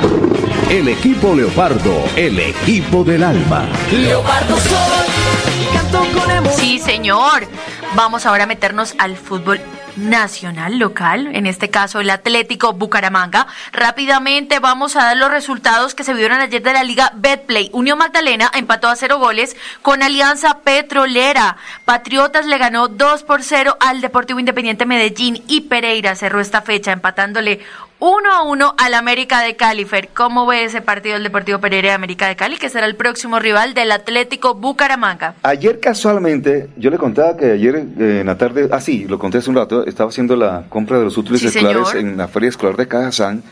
El equipo Leopardo, el equipo del alma. Leopardo soy, canto con emoción. Sí, señor. Vamos ahora a meternos al fútbol nacional, local, en este caso el Atlético Bucaramanga. Rápidamente vamos a dar los resultados que se vieron ayer de la Liga Betplay. Unión Magdalena empató a cero goles con Alianza Petrolera. Patriotas le ganó 2 por 0 al Deportivo Independiente Medellín y Pereira cerró esta fecha empatándole 1 a 1 al América de Cali. Fer, ¿cómo ve ese partido del Deportivo Pereira de América de Cali, que será el próximo rival del Atlético Bucaramanga? Ayer casualmente, yo le contaba que ayer eh, en la tarde, ah sí, lo conté hace un rato, estaba haciendo la compra de los útiles Sí, escolares señor. en la Feria Escolar de Cajazán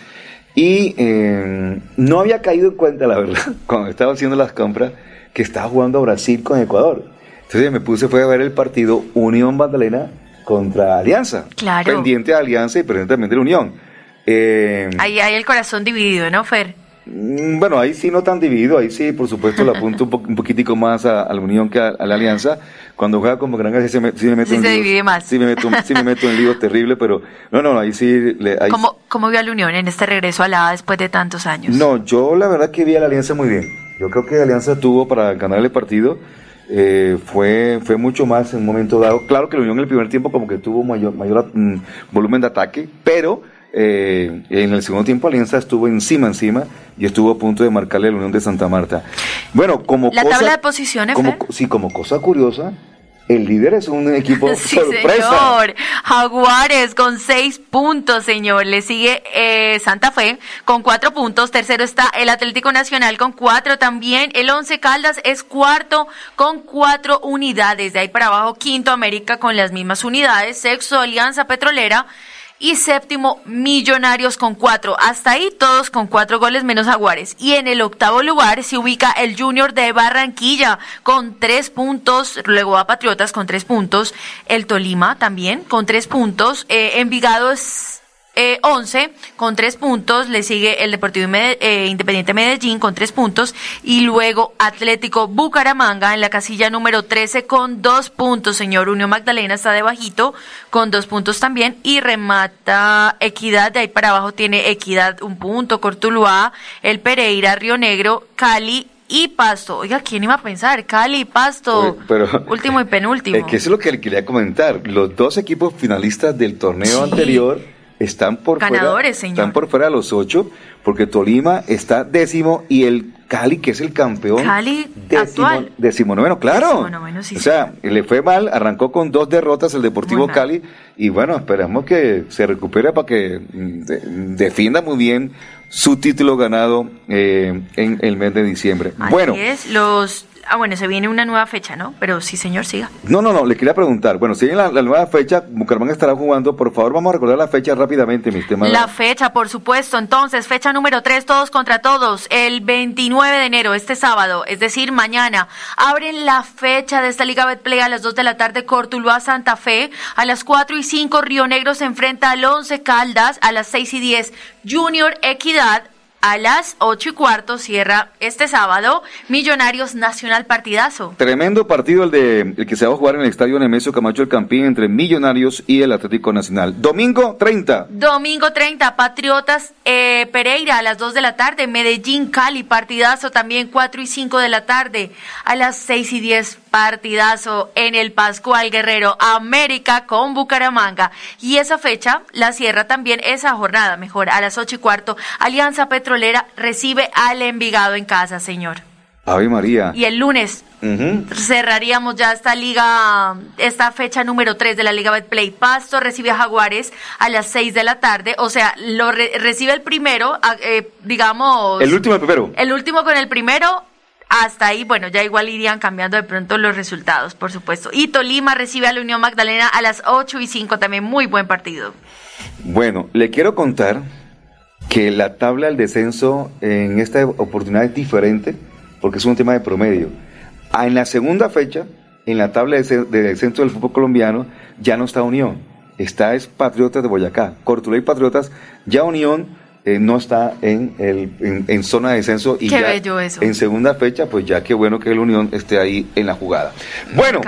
y eh, no había caído en cuenta, la verdad, cuando estaba haciendo las compras, que estaba jugando Brasil con Ecuador. Entonces me puse, fue a ver el partido Unión Magdalena contra Alianza. Claro. Pendiente de Alianza y pendiente también de la Unión. Eh, Ahí hay el corazón dividido, ¿no, Fer? Mm, Bueno, ahí sí no tan dividido, ahí sí, por supuesto, le apunto un, po- un poquitico más a, a la Unión que a, a la Alianza. Cuando juega como Granja sí, se me, sí me meto Sí en se divide más. Sí me meto, sí me meto en líos terrible, pero no, no, ahí sí. le- ahí ¿Cómo, ¿Cómo vio a la Unión en este regreso a la A después de tantos años? No, yo la verdad que vi a la Alianza muy bien. Yo creo que la Alianza tuvo para ganar el partido. eh, fue, fue mucho más en un momento dado. Claro que la Unión en el primer tiempo como que tuvo mayor, mayor mm, volumen de ataque, pero eh, en el segundo tiempo Alianza estuvo encima, encima y estuvo a punto de marcarle a la Unión de Santa Marta. Bueno, como La cosa, tabla de posiciones, como, Fer. sí, como cosa curiosa, el líder es un equipo Sí, sorpresa. señor. Jaguares con seis puntos, señor. Le sigue eh, Santa Fe con cuatro puntos. Tercero está el Atlético Nacional con cuatro también. El Once Caldas es cuarto con cuatro unidades. De ahí para abajo, quinto América con las mismas unidades. Sexto Alianza Petrolera. Y séptimo, Millonarios con cuatro. Hasta ahí todos con cuatro goles menos Jaguares. Y en el octavo lugar se ubica el Junior de Barranquilla con tres puntos. Luego va Patriotas con tres puntos. El Tolima también con tres puntos. Eh, Envigado eh, 11 con tres puntos, le sigue el Deportivo eh, Independiente Medellín con tres puntos y luego Atlético Bucaramanga en la casilla número 13 con dos puntos, señor Unión Magdalena está debajito con dos puntos también y remata Equidad, de ahí para abajo tiene Equidad un punto, Cortuluá, el Pereira, Río Negro, Cali y Pasto. Oiga, ¿quién iba a pensar? Cali, Pasto, Pero, último y penúltimo. Es que eso es lo que le quería comentar. Los dos equipos finalistas del torneo Sí. anterior están por Ganadores, fuera. señor. Están por fuera de los ocho, porque Tolima está décimo y el Cali, que es el campeón. Cali décimo, actual. Decimonoveno, claro. Decimonoveno, sí, o sea, le fue mal, arrancó con dos derrotas el Deportivo Muy mal. Cali y bueno, esperamos que se recupere para que mm, de- defienda muy bien su título ganado eh, en el mes de diciembre. Así bueno, es, los... Ah, bueno, se viene una nueva fecha, ¿no? Pero sí, señor, siga. No, no, no, le quería preguntar. Bueno, si viene la, la nueva fecha, Bucaramanga estará jugando. Por favor, vamos a recordar la fecha rápidamente, mis temas. La fecha, por supuesto. Entonces, fecha número 3, todos contra todos. El 29 de enero, este sábado, es decir, mañana, abren la fecha de esta Liga Betplay a las 2 de la tarde, Cortuluá Santa Fe. A las 4 y 5, Río Negro se enfrenta al 11 Caldas. A las 6 y 10, Junior Equidad. A las 8 y cuarto cierra este sábado Millonarios Nacional Partidazo. Tremendo partido el de el que se va a jugar en el estadio Nemesio Camacho el Campín entre Millonarios y el Atlético Nacional. Domingo 30. Domingo 30, Patriotas eh, Pereira a las 2 de la tarde, Medellín Cali, partidazo también 4 y 5 de la tarde, a las 6 y 10, partidazo en el Pascual Guerrero, América con Bucaramanga. Y esa fecha la cierra también esa jornada, mejor, a las 8 y cuarto, Alianza Petrolera recibe al Envigado en casa, señor. Ave María. Y el lunes cerraríamos ya esta liga, esta fecha número 3 de la Liga Betplay. Pasto recibe a Jaguares a las 6 de la tarde, o sea, lo re- recibe el primero, eh, digamos... El último el primero. El último con el primero hasta ahí, bueno, ya igual irían cambiando de pronto los resultados, por supuesto. Y Tolima recibe a la Unión Magdalena a las 8 y 5, también muy buen partido. Bueno, le quiero contar que la tabla del descenso en esta oportunidad es diferente porque es un tema de promedio. Ah, En la segunda fecha, en la tabla de descenso del fútbol colombiano, ya no está Unión, está es Patriotas de Boyacá. Cortuluá y Patriotas, ya Unión eh, no está en, el, en, en zona de descenso. Y Qué ya bello eso. En segunda fecha, pues ya qué bueno que el Unión esté ahí en la jugada. Bueno,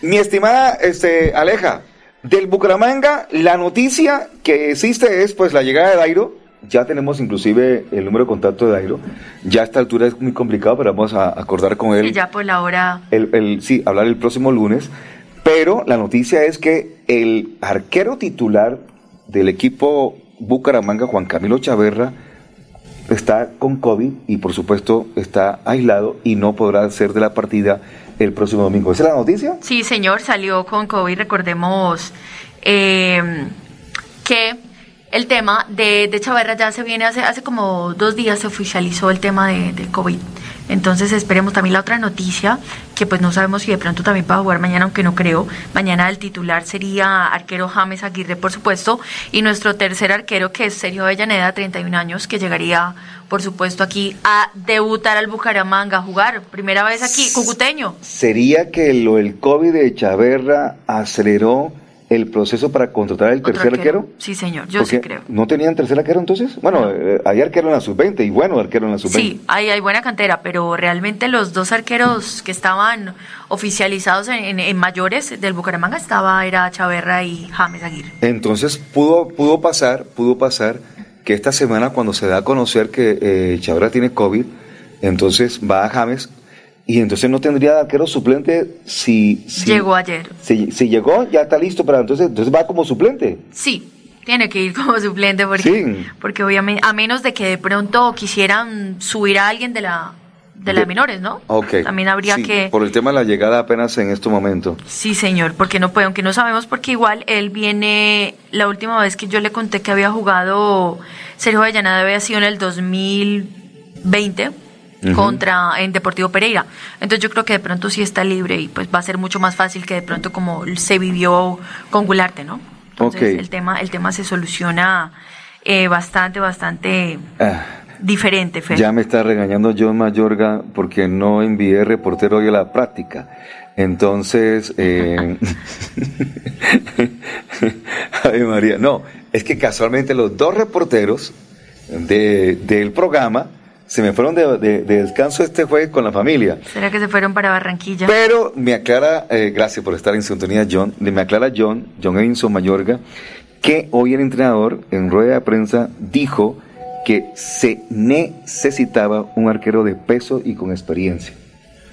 Me mi estimada este, Aleja, del Bucaramanga, la noticia que existe es pues la llegada de Dairo. Ya tenemos inclusive el número de contacto de Dairo. Ya a esta altura es muy complicado, pero vamos a acordar con él. Y ya por la hora. El, el- sí, hablar el próximo lunes. Pero la noticia es que el arquero titular del equipo Bucaramanga, Juan Camilo Chaverra, está con COVID y por supuesto está aislado y no podrá ser de la partida el próximo domingo. ¿Esa es la noticia? Sí, señor, salió con COVID. Recordemos eh, que el tema de, de Chaverra ya se viene hace, hace como dos días, se oficializó el tema de, del COVID. Entonces esperemos también la otra noticia, que pues no sabemos si de pronto también va a jugar mañana, aunque no creo. Mañana el titular sería arquero James Aguirre, por supuesto, y nuestro tercer arquero, que es Sergio Avellaneda, 31 años, que llegaría, por supuesto, aquí a debutar al Bucaramanga, a jugar. Primera vez aquí, cucuteño. ¿Sería que lo del COVID de Chaverra aceleró el proceso para contratar el tercer arquero? Sí, señor, yo Porque sí creo. ¿No tenían tercer arquero entonces? Bueno, eh, hay arquero en la sub-20 y bueno arquero en la sub-20. Sí, hay, hay buena cantera, pero realmente los dos arqueros que estaban oficializados en, en- en mayores del Bucaramanga estaba era Chaverra y James Aguirre. Entonces pudo, pudo pasar, pudo pasar que esta semana cuando se da a conocer que eh, Chaverra tiene COVID, entonces va a James y entonces no tendría arquero suplente si, si, Llegó ayer. si, si llegó, ya está listo para entonces, entonces va como suplente. Sí, tiene que ir como suplente porque, Sí. porque obviamente, a menos de que de pronto quisieran subir a alguien de la de las menores, ¿no? Ok. También habría Sí, que Por el tema de la llegada apenas en este momento. Sí, señor, porque no puede, aunque no sabemos, porque igual él viene, la última vez que yo le conté que había jugado Sergio Avellaneda había sido en el 2020 Contra en Deportivo Pereira. Entonces yo creo que de pronto sí está libre y pues va a ser mucho más fácil que de pronto como se vivió con Gularte, ¿no? Entonces el tema el tema se soluciona eh, bastante, bastante Ah, diferente, Fer. ya me está regañando John Mayorga porque no envié reportero hoy a la práctica. Entonces, eh, ay María, no, es que casualmente los dos reporteros de, del programa se me fueron de, de- de descanso este jueves con la familia. ¿Será que se fueron para Barranquilla? Pero me aclara, eh, gracias por estar en sintonía, John. Me aclara John, John Edinson Mayorga, que hoy el entrenador en rueda de prensa dijo que se necesitaba un arquero de peso y con experiencia.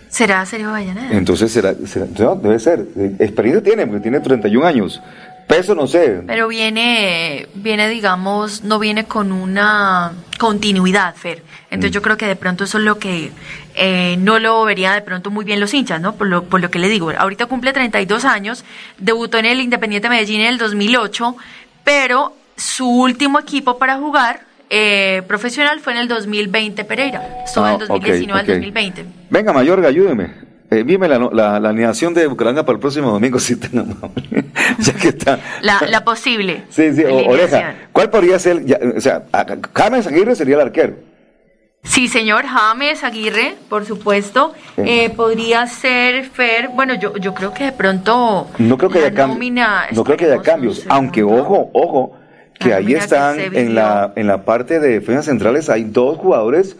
¿Será Sergio Avellaneda? Entonces será, será- no, debe ser. Experiencia tiene, porque tiene 31 años. Peso no sé. Pero viene, viene, digamos, no viene con una continuidad, Fer. Entonces Mm. yo creo que de pronto eso es lo que eh, no lo vería de pronto muy bien los hinchas, ¿no? Por lo, por lo que le digo. Ahorita cumple 32 años, debutó en el Independiente Medellín en el 2008, pero su último equipo para jugar eh, profesional fue en el 2020 Pereira. Estuvo Ah, del 2019 ok, ok. al 2020. Venga, Mayorga, ayúdeme. Eh, dime la, la, la alineación de Bucaramanga para el próximo domingo, si amable. ya que está. La, la posible. Sí, sí, o- oreja. ¿Cuál podría ser? ya, o sea, James Aguirre sería el arquero. Sí, señor James Aguirre, por supuesto. Sí. Eh, podría ser Fer. Bueno, yo, yo creo que de pronto. No creo que haya cambios. No creo que haya cambios. Aunque, ojo, ojo, que ahí que están en la, en la parte de defensas centrales, hay dos jugadores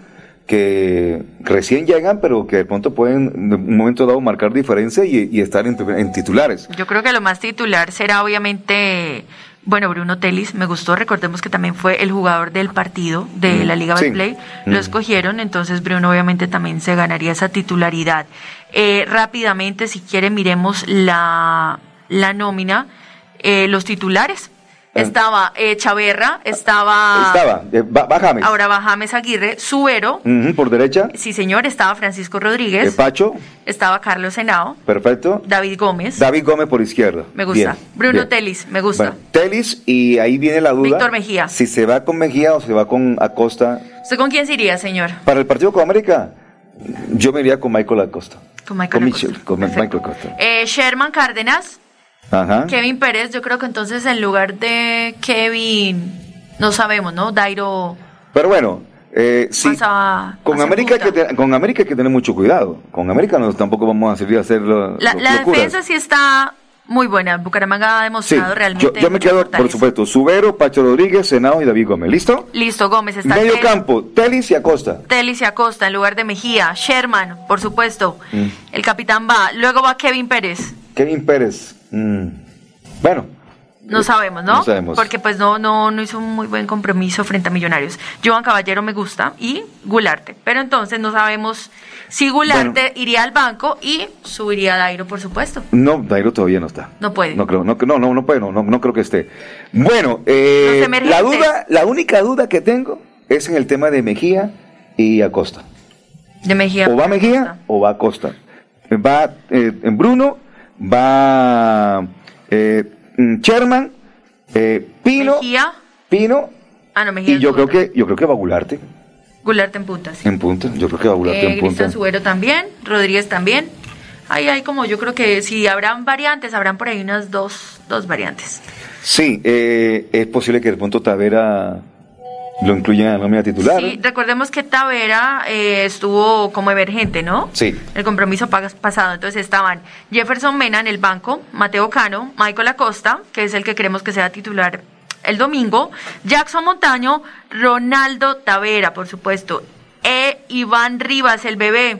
que recién llegan, pero que de pronto pueden en un momento dado marcar diferencia y, y estar en, titulares. Yo creo que lo más titular será obviamente. Bueno, Bruno Telis, me gustó. Recordemos que también fue el jugador del partido de Mm, la Liga sí. Betplay. Mm. Lo escogieron, entonces Bruno obviamente también se ganaría esa titularidad. Eh, rápidamente, si quiere, miremos la, la nómina. Eh, los titulares. Estaba eh, Chaverra, estaba. Estaba, eh, va, va James. Ahora va James Aguirre, Suero. Ujú, por derecha, Sí, señor, estaba Francisco eh, Rodríguez. Pacho, Estaba Carlos Henao. perfecto. David Gómez. David Gómez por izquierda. Me gusta. Bien, Bruno bien. Telis, me gusta. Bueno, Telis, y ahí viene la duda. Víctor Mejía. Si se va con Mejía o se va con Acosta ¿Usted con quién se iría, señor? Para el partido con América, Yo me iría con Michael Acosta. Con Michael Con Acosta. Michel, con Michael Acosta. Eh, Sherman Cárdenas, Ajá. Kevin Pérez, yo creo que entonces en lugar de Kevin, no sabemos, ¿no? Dairo Pero bueno, eh, sí, con a América, hay que te- con América hay que tener mucho cuidado. Con América no, tampoco vamos a salir a hacer lo- La, lo- la locuras. defensa sí está muy buena. Bucaramanga ha demostrado realmente. yo me quedo, por supuesto, Subero, Pacho Rodríguez, Senado y David Gómez. ¿Listo? Listo, Gómez está Medio campo, Telis y Acosta. Telis y Acosta en lugar de Mejía. Sherman, por supuesto. Mm. El capitán va. Luego va Kevin Pérez. Kevin Pérez. mm, Bueno, No sabemos, ¿no? no sabemos. Porque pues no, no, no hizo un muy buen compromiso frente a Millonarios. Joan Caballero me gusta y Gularte. Pero entonces no sabemos si Gularte iría al banco y subiría a Dairo, por supuesto. no, Dairo todavía no está. No puede. No creo, no, no, no, no puede, no, no, no creo que esté. Bueno, eh, la duda, la única duda que tengo es en el tema de Mejía y Acosta. De Mejía. O va Mejía o va Acosta. Va eh, en Bruno, va eh, mm, Sherman, eh, Pino, Mejía. Pino Ah, no, Mejía. y yo creo que yo creo que va Gularte Gularte en punta, sí. en punta. Yo creo que va Gularte Eh, en punta. Subero también, Rodríguez también. Ahí hay como, yo creo que si habrán variantes, habrán por ahí unas dos, dos variantes. Sí, eh, es posible que de pronto Tavera lo incluya en la nómina titular. Sí, recordemos que Tavera eh, estuvo como emergente, ¿no? Sí. El compromiso pas- pasado. Entonces estaban Jefferson Mena en el banco, Mateo Cano, Michael Acosta, que es el que queremos que sea titular el domingo, Jackson Montaño, Ronaldo Tavera, por supuesto, e Iván Rivas, el bebé.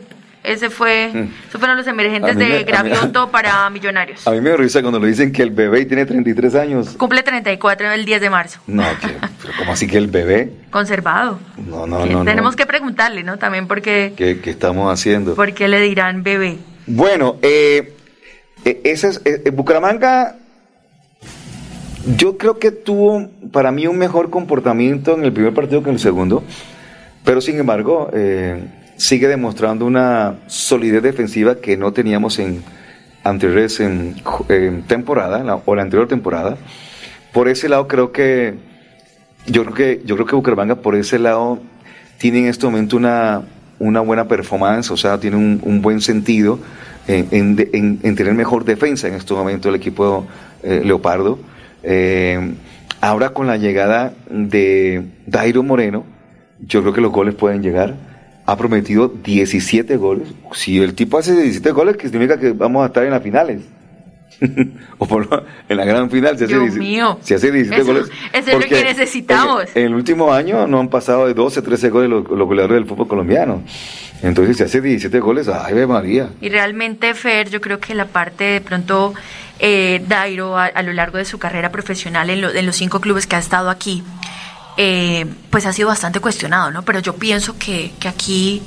Ese fue, Mm. esos fueron los emergentes me- de mí- Gravioto para Millonarios. A mí me risa cuando le dicen que el bebé tiene 33 años. Cumple 34 el 10 de marzo. No, que, pero ¿cómo así que el bebé? Conservado. No, no, Que no. Tenemos no. que preguntarle, ¿no? También porque, ¿Qué, qué estamos haciendo? porque le dirán bebé. Bueno, eh, eh, ese es, eh, eh, Bucaramanga, yo creo que tuvo para mí un mejor comportamiento en el primer partido que en el segundo, pero sin embargo eh, sigue demostrando una solidez defensiva que no teníamos en anteriores en, temporada la- o la anterior temporada. Por ese lado creo que yo creo que yo creo que Bucaramanga por ese lado tiene en este momento una, una buena performance, o sea, tiene un, buen sentido en- en tener mejor defensa en este momento el equipo eh, Leopardo. Eh, ahora con la llegada de Dairo Moreno, yo creo que los goles pueden llegar. Ha prometido 17 goles. Si el tipo hace 17 goles, que significa que vamos a estar en las finales. o por lo- en la gran final. Si hace, Dios 17 mío. si hace 17 Eso- goles. eso es lo que necesitamos. En, el último año no han pasado de 12, 13 goles los, los goleadores del fútbol colombiano. Entonces, si hace 17 goles, ¡ay, María! Y realmente, Fer, yo creo que la parte de pronto eh, Dairo a, a lo largo de su carrera profesional en, lo- en los cinco clubes que ha estado aquí, eh, pues ha sido bastante cuestionado, ¿no? Pero yo pienso que, que aquí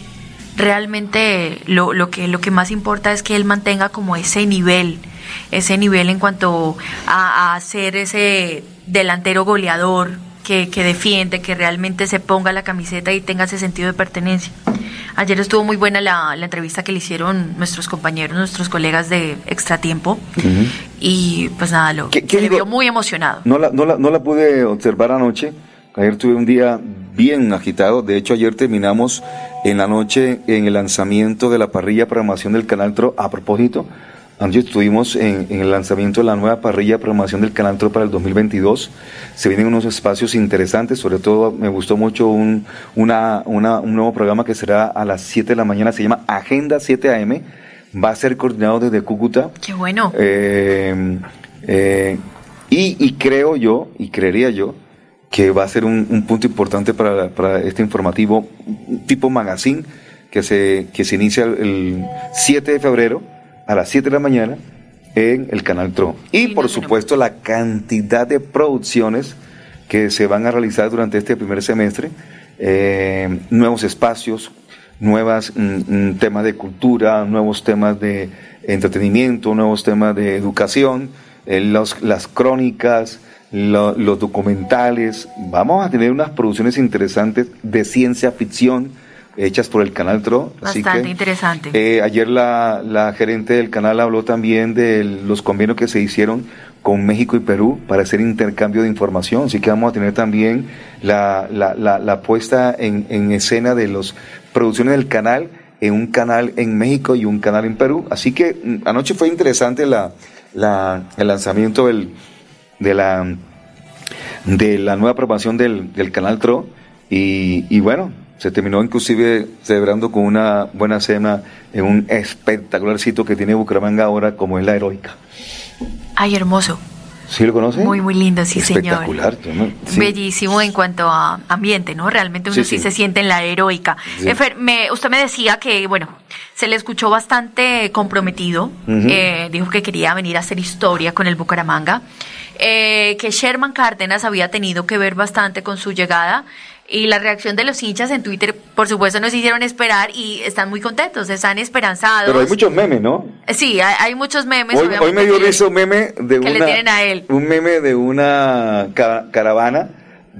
realmente lo, lo, que, lo que más importa es que él mantenga como ese nivel, ese nivel en cuanto a, a ser ese delantero goleador que, que defiende, que realmente se ponga la camiseta y tenga ese sentido de pertenencia. Ayer estuvo muy buena la, la entrevista que le hicieron nuestros compañeros, nuestros colegas de Extratiempo, y pues nada, lo, ¿Qué- qué se le vio muy emocionado. No la, no, la, no la pude observar anoche. Ayer tuve un día bien agitado. De hecho, ayer terminamos en la noche en el lanzamiento de la parrilla de programación del Canal Tro. A propósito, anoche estuvimos en, en el lanzamiento de la nueva parrilla de programación del Canal Tro para el 2022. Se vienen unos espacios interesantes. Sobre todo, me gustó mucho un, una, una- un nuevo programa que será a las 7 de la mañana. Se llama Agenda 7 AM. Va a ser coordinado desde Cúcuta. Qué bueno. Eh, eh, y, y creo yo, y creería yo, que va a ser un, un punto importante para, para este informativo tipo magazine que se, que se inicia el, el 7 de febrero a las 7 de la mañana en el canal TRO. Y por supuesto la cantidad de producciones que se van a realizar durante este primer semestre, eh, nuevos espacios, nuevos temas de cultura, nuevos temas de entretenimiento, nuevos temas de educación, eh, los- las crónicas, lo- los documentales. Vamos a tener unas producciones interesantes de ciencia ficción hechas por el canal TRO. así Bastante que, interesante. eh, ayer la, la gerente del canal habló también de los convenios que se hicieron con México y Perú para hacer intercambio de información. Así que vamos a tener también la, la, la, puesta en, en escena de las producciones del canal en un canal en México y un canal en Perú. Así que mm, anoche fue interesante la, la- el lanzamiento del, de, la, de la nueva programación del, del canal TRO. Y, y bueno, se terminó inclusive celebrando con una buena cena en un espectacular sitio que tiene Bucaramanga ahora, como es la Heroica. Ay, hermoso. ¿Sí lo conoce? Muy, muy lindo, sí, señor. Espectacular. ¿no? Sí. Bellísimo en cuanto a ambiente, ¿no? Realmente uno Sí, sí, sí. se siente en la heroica. Efer, me- usted me decía que, bueno, se le escuchó bastante comprometido. Eh, dijo que quería venir a hacer historia con el Bucaramanga. Eh, que Sherman Cárdenas había tenido que ver bastante con su llegada. Y la reacción de los hinchas en Twitter, por supuesto, nos hicieron esperar y están muy contentos, están esperanzados. Pero hay muchos memes, ¿no? Sí, hay, hay muchos memes. Hoy, me dio risa un meme de que le una, tienen a él. un meme de una ca- caravana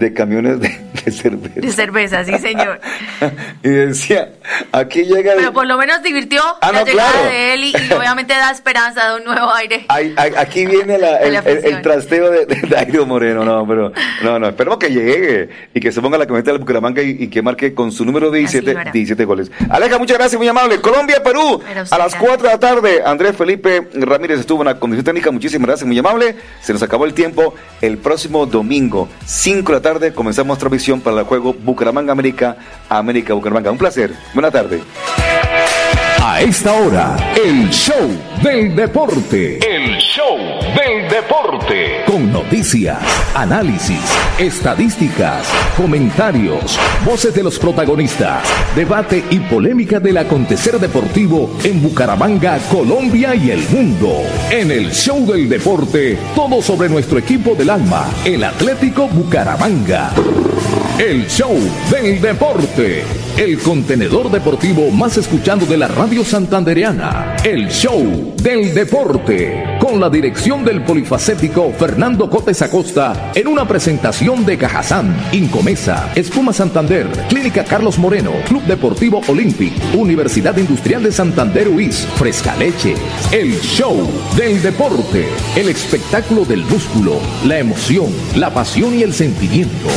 de camiones de, de cerveza. de cerveza, sí, señor. Y decía, aquí llega el- Pero por lo menos divirtió Ah, la no, llegada claro. de él y, y obviamente da esperanza de un nuevo aire. Ay, ay, aquí viene la- el, la el- el afición. trasteo de, de Dairo Moreno, no, pero no, no, esperemos que llegue y que se ponga la camiseta del Bucaramanga y, y que marque con su número 17, Así lo hará. 17 goles. Aleja, muchas gracias, muy amable. Colombia, Perú, a las ya- 4 de la tarde. Andrés Felipe Ramírez estuvo en la condición técnica, muchísimas gracias, muy amable. Se nos acabó el tiempo. El próximo domingo, 5 de la tarde, comenzamos transmisión para el juego Bucaramanga América, América Bucaramanga. Un placer. Buena tarde. A esta hora, el show del deporte. El show del deporte. Con noticias, análisis, estadísticas, comentarios, voces de los protagonistas, debate y polémica del acontecer deportivo en Bucaramanga, Colombia y el mundo. En el show del deporte, todo sobre nuestro equipo del alma, el Atlético Bucaramanga. El show del deporte. El contenedor deportivo más escuchado de la radio santandereana. El show del deporte. Con la dirección del polifacético Fernando Cotes Acosta. En una presentación de Cajazán, Incomesa, Espuma Santander, Clínica Carlos Moreno, Club Deportivo Olympic, Universidad Industrial de Santander UIS, Fresca Leche. El show del deporte. El espectáculo del músculo, la emoción, la pasión y el sentimiento.